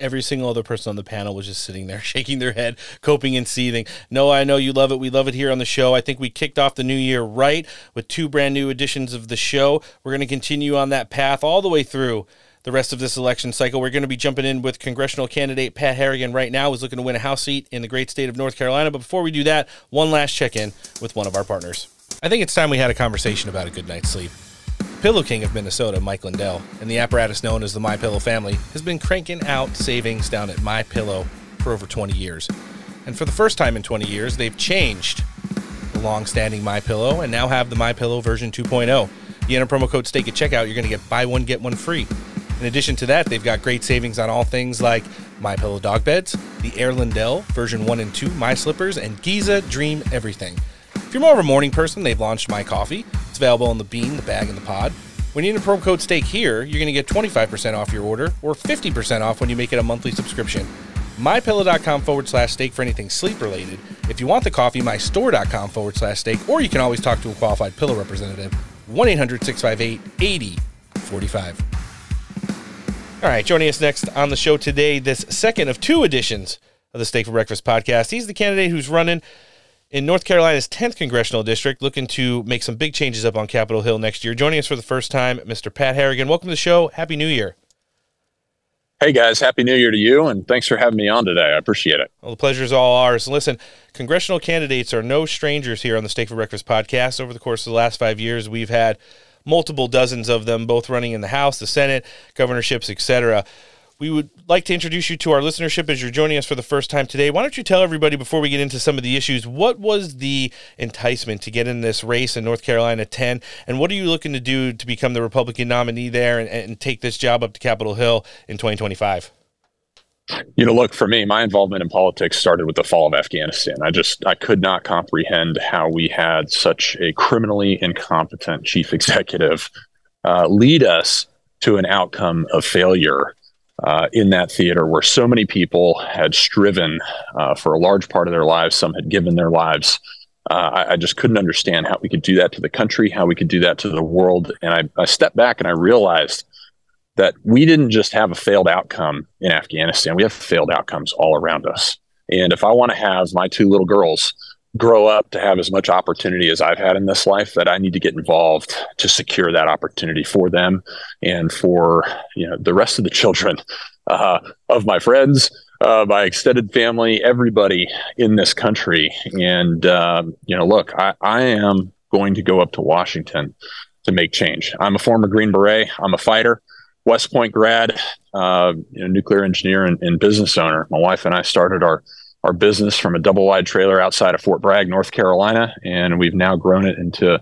Every single other person on the panel was just sitting there, shaking their head, coping and seething. No, I know you love it. We love it here on the show. I think we kicked off the new year right with two brand new editions of the show. We're going to continue on that path all the way through the rest of this election cycle. We're going to be jumping in with congressional candidate Pat Harrigan right now, who's looking to win a House seat in the great state of North Carolina. But before we do that, one last check in with one of our partners. I think it's time we had a conversation about a good night's sleep. Pillow King of Minnesota, Mike Lindell, and the apparatus known as the My Pillow family has been cranking out savings down at My Pillow for over 20 years. And for the first time in 20 years, they've changed the long-standing My Pillow and now have the My Pillow version 2.0. You enter promo code STEAK at checkout, you're going to get buy one get one free. In addition to that, they've got great savings on all things like My Pillow dog beds, the Air Lindell version 1 and 2, My Slippers, and Giza Dream Everything. If you're more of a morning person, they've launched My Coffee. It's available in the bean, the bag, and the pod. When you enter promo code STEAK here, you're going to get 25% off your order or 50% off when you make it a monthly subscription. MyPillow.com forward slash steak for anything sleep related. If you want the coffee, mystore.com forward slash steak, or you can always talk to a qualified pillow representative. 1 800 658 8045. All right, joining us next on the show today, this second of two editions of the Steak for Breakfast podcast. He's the candidate who's running in North Carolina's 10th congressional district, looking to make some big changes up on Capitol Hill next year. Joining us for the first time, Mr. Pat Harrigan. Welcome to the show. Happy New Year. Hey guys, happy new year to you, and thanks for having me on today. I appreciate it. Well, the pleasure's all ours. Listen, congressional candidates are no strangers here on the Steak for Breakfast podcast. Over the course of the last five years, we've had multiple dozens of them, both running in the House, the Senate, governorships, etc. We would like to introduce you to our listenership as you're joining us for the first time today. Why don't you tell everybody before we get into some of the issues, what was the enticement to get in this race in North Carolina 10, and what are you looking to do to become the Republican nominee there and, and take this job up to Capitol Hill in 2025? You know, look, for me, my involvement in politics started with the fall of Afghanistan. I just I could not comprehend how we had such a criminally incompetent chief executive uh, lead us to an outcome of failure uh, in that theater where so many people had striven uh, for a large part of their lives. Some had given their lives. Uh, I, I just couldn't understand how we could do that to the country, how we could do that to the world. And I, I stepped back and I realized that we didn't just have a failed outcome in Afghanistan, we have failed outcomes all around us. And if I want to have my two little girls grow up to have as much opportunity as I've had in this life, that I need to get involved to secure that opportunity for them and for you know the rest of the children uh, of my friends, uh, my extended family, everybody in this country. And um, you know, look, I, I am going to go up to Washington to make change. I'm a former Green Beret. I'm a fighter. West Point grad, uh, you know, nuclear engineer and, and, business owner. My wife and I started our our business from a double wide trailer outside of Fort Bragg, North Carolina, and we've now grown it into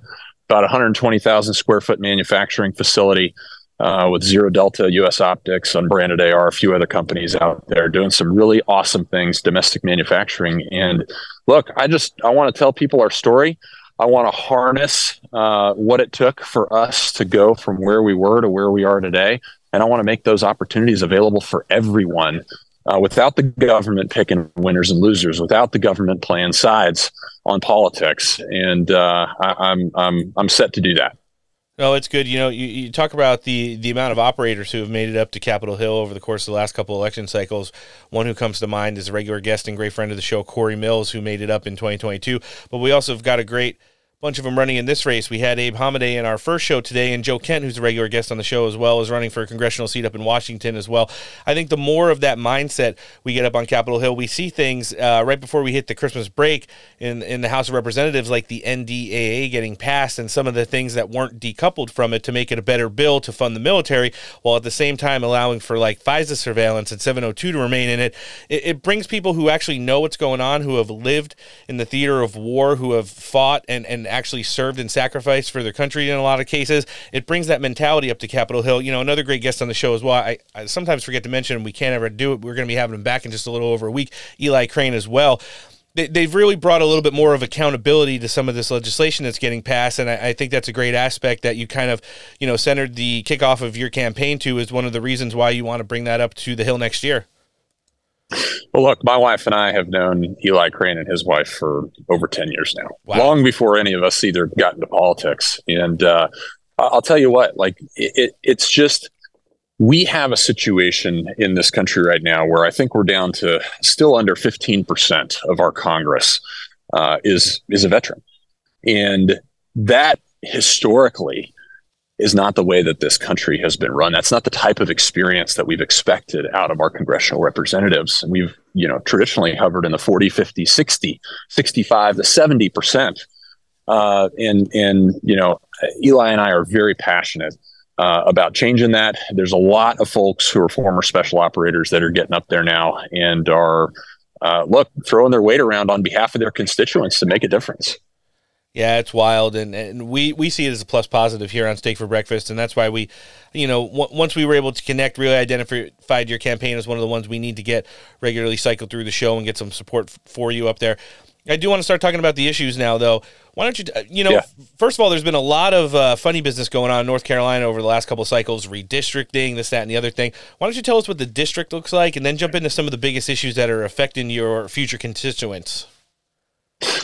about 120,000 square foot manufacturing facility uh, with ZRODelta, U.S. Optics, Unbranded AR, a few other companies out there doing some really awesome things, domestic manufacturing. And look, I just I want to tell people our story. I want to harness uh, what it took for us to go from where we were to where we are today. And I want to make those opportunities available for everyone uh, without the government picking winners and losers, without the government playing sides on politics. And uh, I, I'm, I'm, I'm set to do that. No, it's good. You know, you, you talk about the the amount of operators who have made it up to Capitol Hill over the course of the last couple election cycles. One who comes to mind is a regular guest and great friend of the show, Corey Mills, who made it up in 2022. But we also have got a great bunch of them running in this race. We had Abe Hamadeh in our first show today, and Joe Kent, who's a regular guest on the show as well, is running for a congressional seat up in Washington as well. I think the more of that mindset we get up on Capitol Hill, we see things uh, right before we hit the Christmas break in in the House of Representatives, like the NDAA getting passed, and some of the things that weren't decoupled from it to make it a better bill to fund the military, while at the same time allowing for like FISA surveillance and 702 to remain in it. It, it brings people who actually know what's going on, who have lived in the theater of war, who have fought and and actually served and sacrificed for their country in a lot of cases. It brings that mentality up to Capitol Hill. You know, another great guest on the show as well. I, I sometimes forget to mention we can't ever do it. We're going to be having him back in just a little over a week. Eli Crane as well. They, they've really brought a little bit more of accountability to some of this legislation that's getting passed, and I think that's a great aspect that you kind of, you know, centered the kickoff of your campaign to is one of the reasons why you want to bring that up to the Hill next year. Well, look, my wife and I have known Eli Crane and his wife for over 10 years now, long before any of us either got into politics. And uh, I'll tell you what, like, it, it, it's just, we have a situation in this country right now where I think we're down to still under 15% of our Congress uh, is, is a veteran. And that historically is not the way that this country has been run. That's not the type of experience that we've expected out of our congressional representatives. We've, you know, traditionally hovered in the 40, 50, 60, 65 to 70%. Uh, and, and, you know, Eli and I are very passionate uh, about changing that. There's a lot of folks who are former special operators that are getting up there now and are, uh, look, throwing their weight around on behalf of their constituents to make a difference. Yeah, it's wild, and, and we, we see it as a plus positive here on Steak for Breakfast, and that's why we, you know, w- once we were able to connect, really identified your campaign as one of the ones we need to get regularly cycled through the show and get some support f- for you up there. I do want to start talking about the issues now, though. Why don't you, uh, you know, yeah. first of all, there's been a lot of uh, funny business going on in North Carolina over the last couple cycles, redistricting, this, that, and the other thing. Why don't you tell us what the district looks like, and then jump into some of the biggest issues that are affecting your future constituents?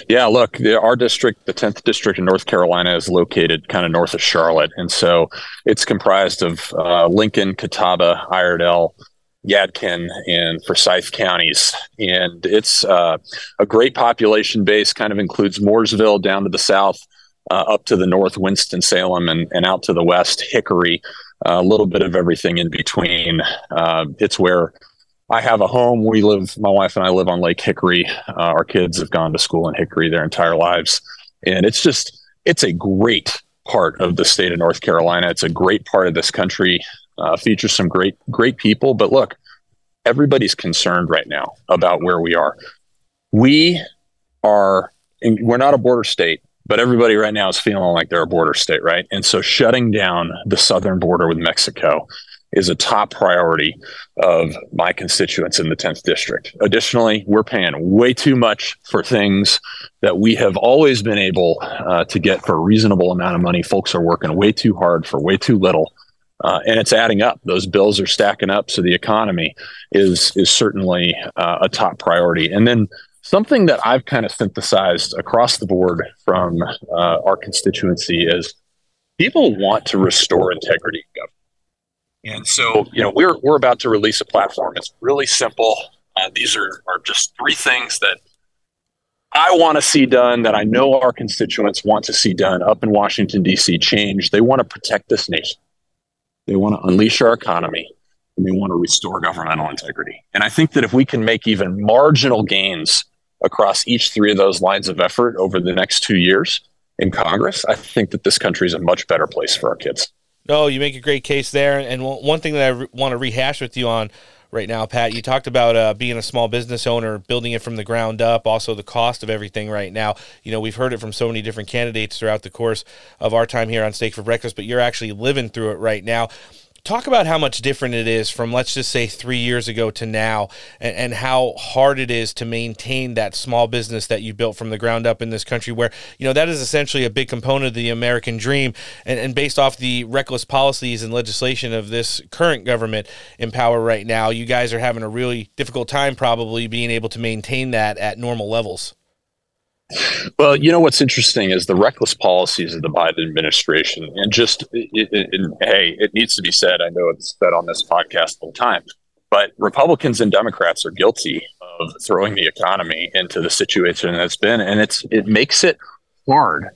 Yeah, look, the, our district, the 10th district in North Carolina, is located kind of north of Charlotte. And so it's comprised of uh, Lincoln, Catawba, Iredell, Yadkin, and Forsyth counties. And it's uh, a great population base, kind of includes Mooresville down to the south, uh, up to the north, Winston-Salem, and, and out to the west, Hickory, a little bit of everything in between. Uh, it's where I have a home. We live, my wife and I live on Lake Hickory. Uh, our kids have gone to school in Hickory their entire lives. And it's just, it's a great part of the state of North Carolina. It's a great part of this country, uh, features some great, great people. But look, everybody's concerned right now about where we are. We are, we're not a border state, but everybody right now is feeling like they're a border state, right? And so shutting down the southern border with Mexico is a top priority of my constituents in the 10th district. Additionally, we're paying way too much for things that we have always been able uh, to get for a reasonable amount of money. Folks are working way too hard for way too little. Uh, and it's adding up. Those bills are stacking up. So the economy is is certainly uh, a top priority. And then something that I've kind of synthesized across the board from uh, our constituency is people want to restore integrity in government. And so, you know, we're we're about to release a platform. It's really simple. Uh, these are are just three things that I want to see done that I know our constituents want to see done up in Washington D.C. Change. They want to protect this nation. They want to unleash our economy, and they want to restore governmental integrity. And I think that if we can make even marginal gains across each three of those lines of effort over the next two years in Congress, I think that this country is a much better place for our kids. No, you make a great case there. And one thing that I re- want to rehash with you on right now, Pat, you talked about uh, being a small business owner, building it from the ground up, also the cost of everything right now. You know, we've heard it from so many different candidates throughout the course of our time here on Steak for Breakfast, but you're actually living through it right now talk about how much different it is from let's just say three years ago to now and, and, how hard it is to maintain that small business that you built from the ground up in this country where you know that is essentially a big component of the american dream. And, and based off the reckless policies and legislation of this current government in power right now you guys are having a really difficult time probably being able to maintain that at normal levels well, you know what's interesting is the reckless policies of the Biden administration, and just it, it, it, hey, it needs to be said. I know it's said on this podcast all the time, but Republicans and Democrats are guilty of throwing the economy into the situation that's been, and it's it makes it hard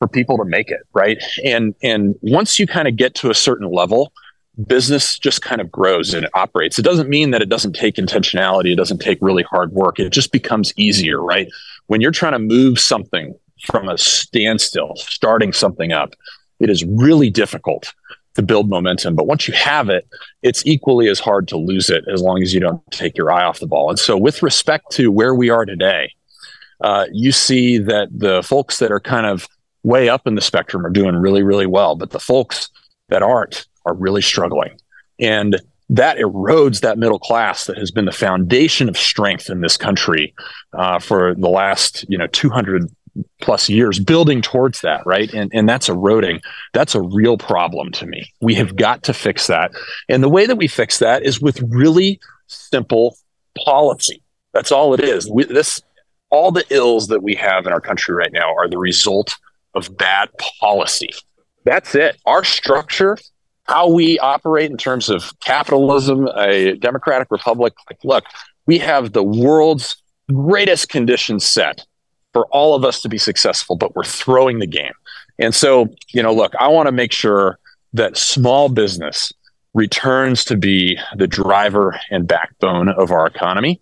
for people to make it, right? And and once you kind of get to a certain level, business just kind of grows and it operates. It doesn't mean that it doesn't take intentionality, it doesn't take really hard work. It just becomes easier, right? When you're trying to move something from a standstill, starting something up, it is really difficult to build momentum. But once you have it, it's equally as hard to lose it as long as you don't take your eye off the ball. And so, with respect to where we are today, uh, you see that the folks that are kind of way up in the spectrum are doing really, really well, but the folks that aren't are really struggling. And that erodes that middle class that has been the foundation of strength in this country uh, for the last, you know, 200 plus years building towards that right? And and that's eroding. That's a real problem to me. We have got to fix that. And the way that we fix that is with really simple policy. That's all it is. We, this all the ills that we have in our country right now are the result of bad policy. That's it. Our structure how we operate in terms of capitalism a democratic republic like look we have the world's greatest conditions set for all of us to be successful, but we're throwing the game. And so, you know, look, I want to make sure that small business returns to be the driver and backbone of our economy.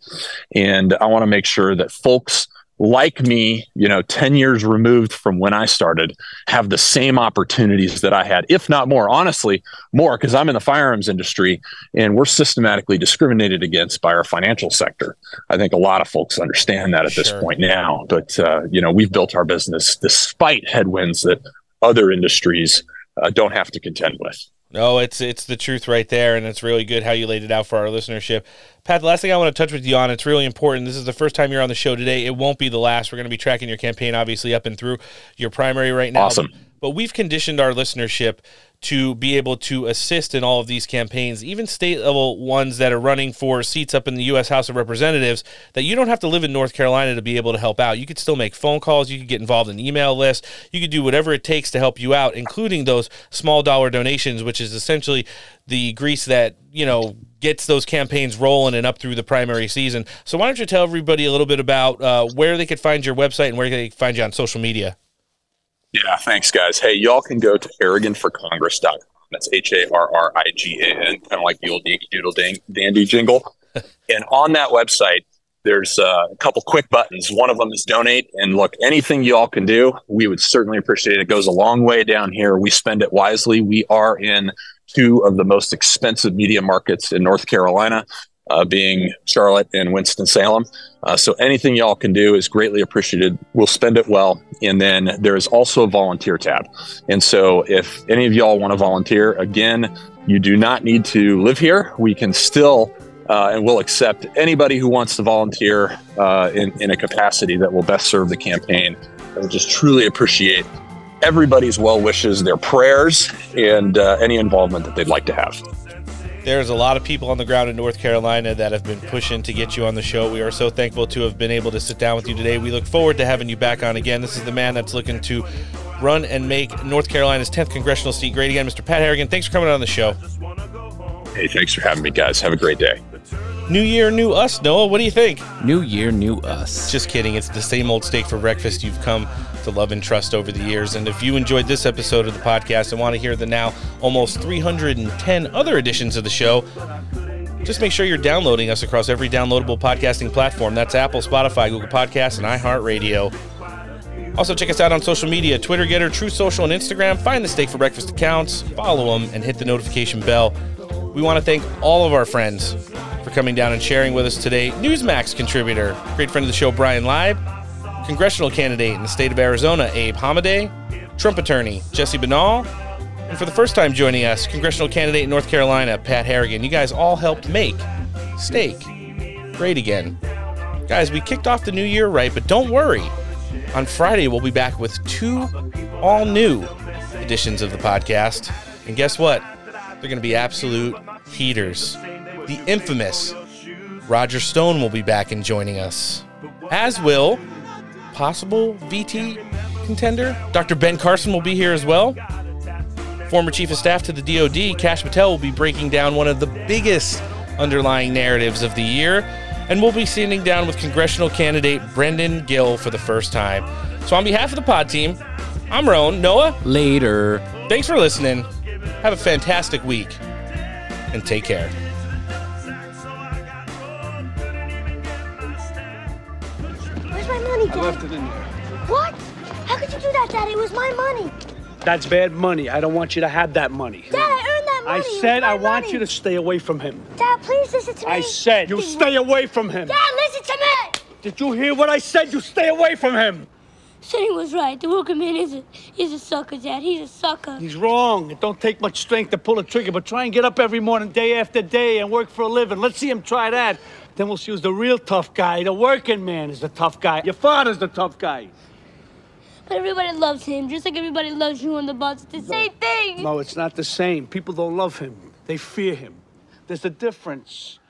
And I want to make sure that folks like me, you know, 10 years removed from when I started, have the same opportunities that I had, if not more. Honestly, more because I'm in the firearms industry and we're systematically discriminated against by our financial sector. I think a lot of folks understand that at sure. this point now. But, uh, you know, we've built our business despite headwinds that other industries uh, don't have to contend with. No, it's it's the truth right there, and it's really good how you laid it out for our listenership. Pat, the last thing I want to touch with you on, it's really important. This is the first time you're on the show today. It won't be the last. We're going to be tracking your campaign, obviously, up and through your primary right now. Awesome. But, but we've conditioned our listenership to be able to assist in all of these campaigns, even state level ones that are running for seats up in the U.S. House of Representatives, that you don't have to live in North Carolina to be able to help out. You could still make phone calls, you could get involved in email lists, you could do whatever it takes to help you out, including those small dollar donations, which is essentially the grease that, you know, gets those campaigns rolling and up through the primary season. So why don't you tell everybody a little bit about uh, where they could find your website and where they can find you on social media? Yeah, thanks, guys. Hey, y'all can go to harriganforcongress.com. That's H A R R I G A N, kind of like the old Yankee Doodle dandy jingle. and on that website, there's uh, a couple quick buttons. One of them is donate. And look, anything y'all can do, we would certainly appreciate it. It goes a long way down here. We spend it wisely. We are in two of the most expensive media markets in North Carolina uh, being Charlotte and Winston-Salem. Uh, so anything y'all can do is greatly appreciated. We'll spend it well. And then there is also a volunteer tab. And so if any of y'all want to volunteer, again, you do not need to live here. We can still uh, and we'll accept anybody who wants to volunteer uh, in, in a capacity that will best serve the campaign. I would just truly appreciate everybody's well wishes, their prayers, and uh, any involvement that they'd like to have. There's a lot of people on the ground in North Carolina that have been pushing to get you on the show. We are so thankful to have been able to sit down with you today. We look forward to having you back on again. This is the man that's looking to run and make North Carolina's 10th congressional seat great again. Mr. Pat Harrigan, thanks for coming on the show. Hey, thanks for having me, guys. Have a great day. New year, new us, Noah. What do you think? New year, new us. Just kidding. It's the same old steak for breakfast you've come to love and trust over the years. And if you enjoyed this episode of the podcast and want to hear the now almost 310 other editions of the show, just make sure you're downloading us across every downloadable podcasting platform. That's Apple, Spotify, Google Podcasts, and iHeartRadio. Also, check us out on social media Twitter, Gettr, Truth Social, and Instagram. Find the Steak for Breakfast accounts, follow them, and hit the notification bell. We want to thank all of our friends for coming down and sharing with us today. Newsmax contributor, great friend of the show, Brian Leib, congressional candidate in the state of Arizona, Abe Hamadeh, Trump attorney, Jesse Binnall, and for the first time joining us, congressional candidate in North Carolina, Pat Harrigan. You guys all helped make steak great again. Guys, we kicked off the new year right, but don't worry. On Friday, we'll be back with two all new editions of the podcast. And guess what? They're going to be absolute heaters. The infamous Roger Stone will be back and joining us, as will possible VP contender. Dr. Ben Carson will be here as well. Former Chief of Staff to the DoD, Kash Patel, will be breaking down one of the biggest underlying narratives of the year. And we'll be sitting down with congressional candidate Brandon Gill for the first time. So, on behalf of the pod team, I'm Roan. Noah. Later. Thanks for listening. Have a fantastic week, and take care. Money, Dad? I left it in there. What? How could you do that, Dad? It was my money. That's bad money. I don't want you to have that money. Dad, I earned that money. I said I want you to stay away from him. Dad, please listen to me. I said you stay away from him. Dad, listen to me. Did you hear what I said? You stay away from him. Sonny was right. The working man is a, he's a sucker, Dad. He's a sucker. He's wrong. It don't take much strength to pull a trigger, but try and get up every morning, day after day, and work for a living. Let's see him try that. Then we'll see who's the real tough guy. The working man is the tough guy. Your father's the tough guy. But everybody loves him, just like everybody loves you on the bus. It's the same thing. No, it's not the same. People don't love him. They fear him. There's a difference.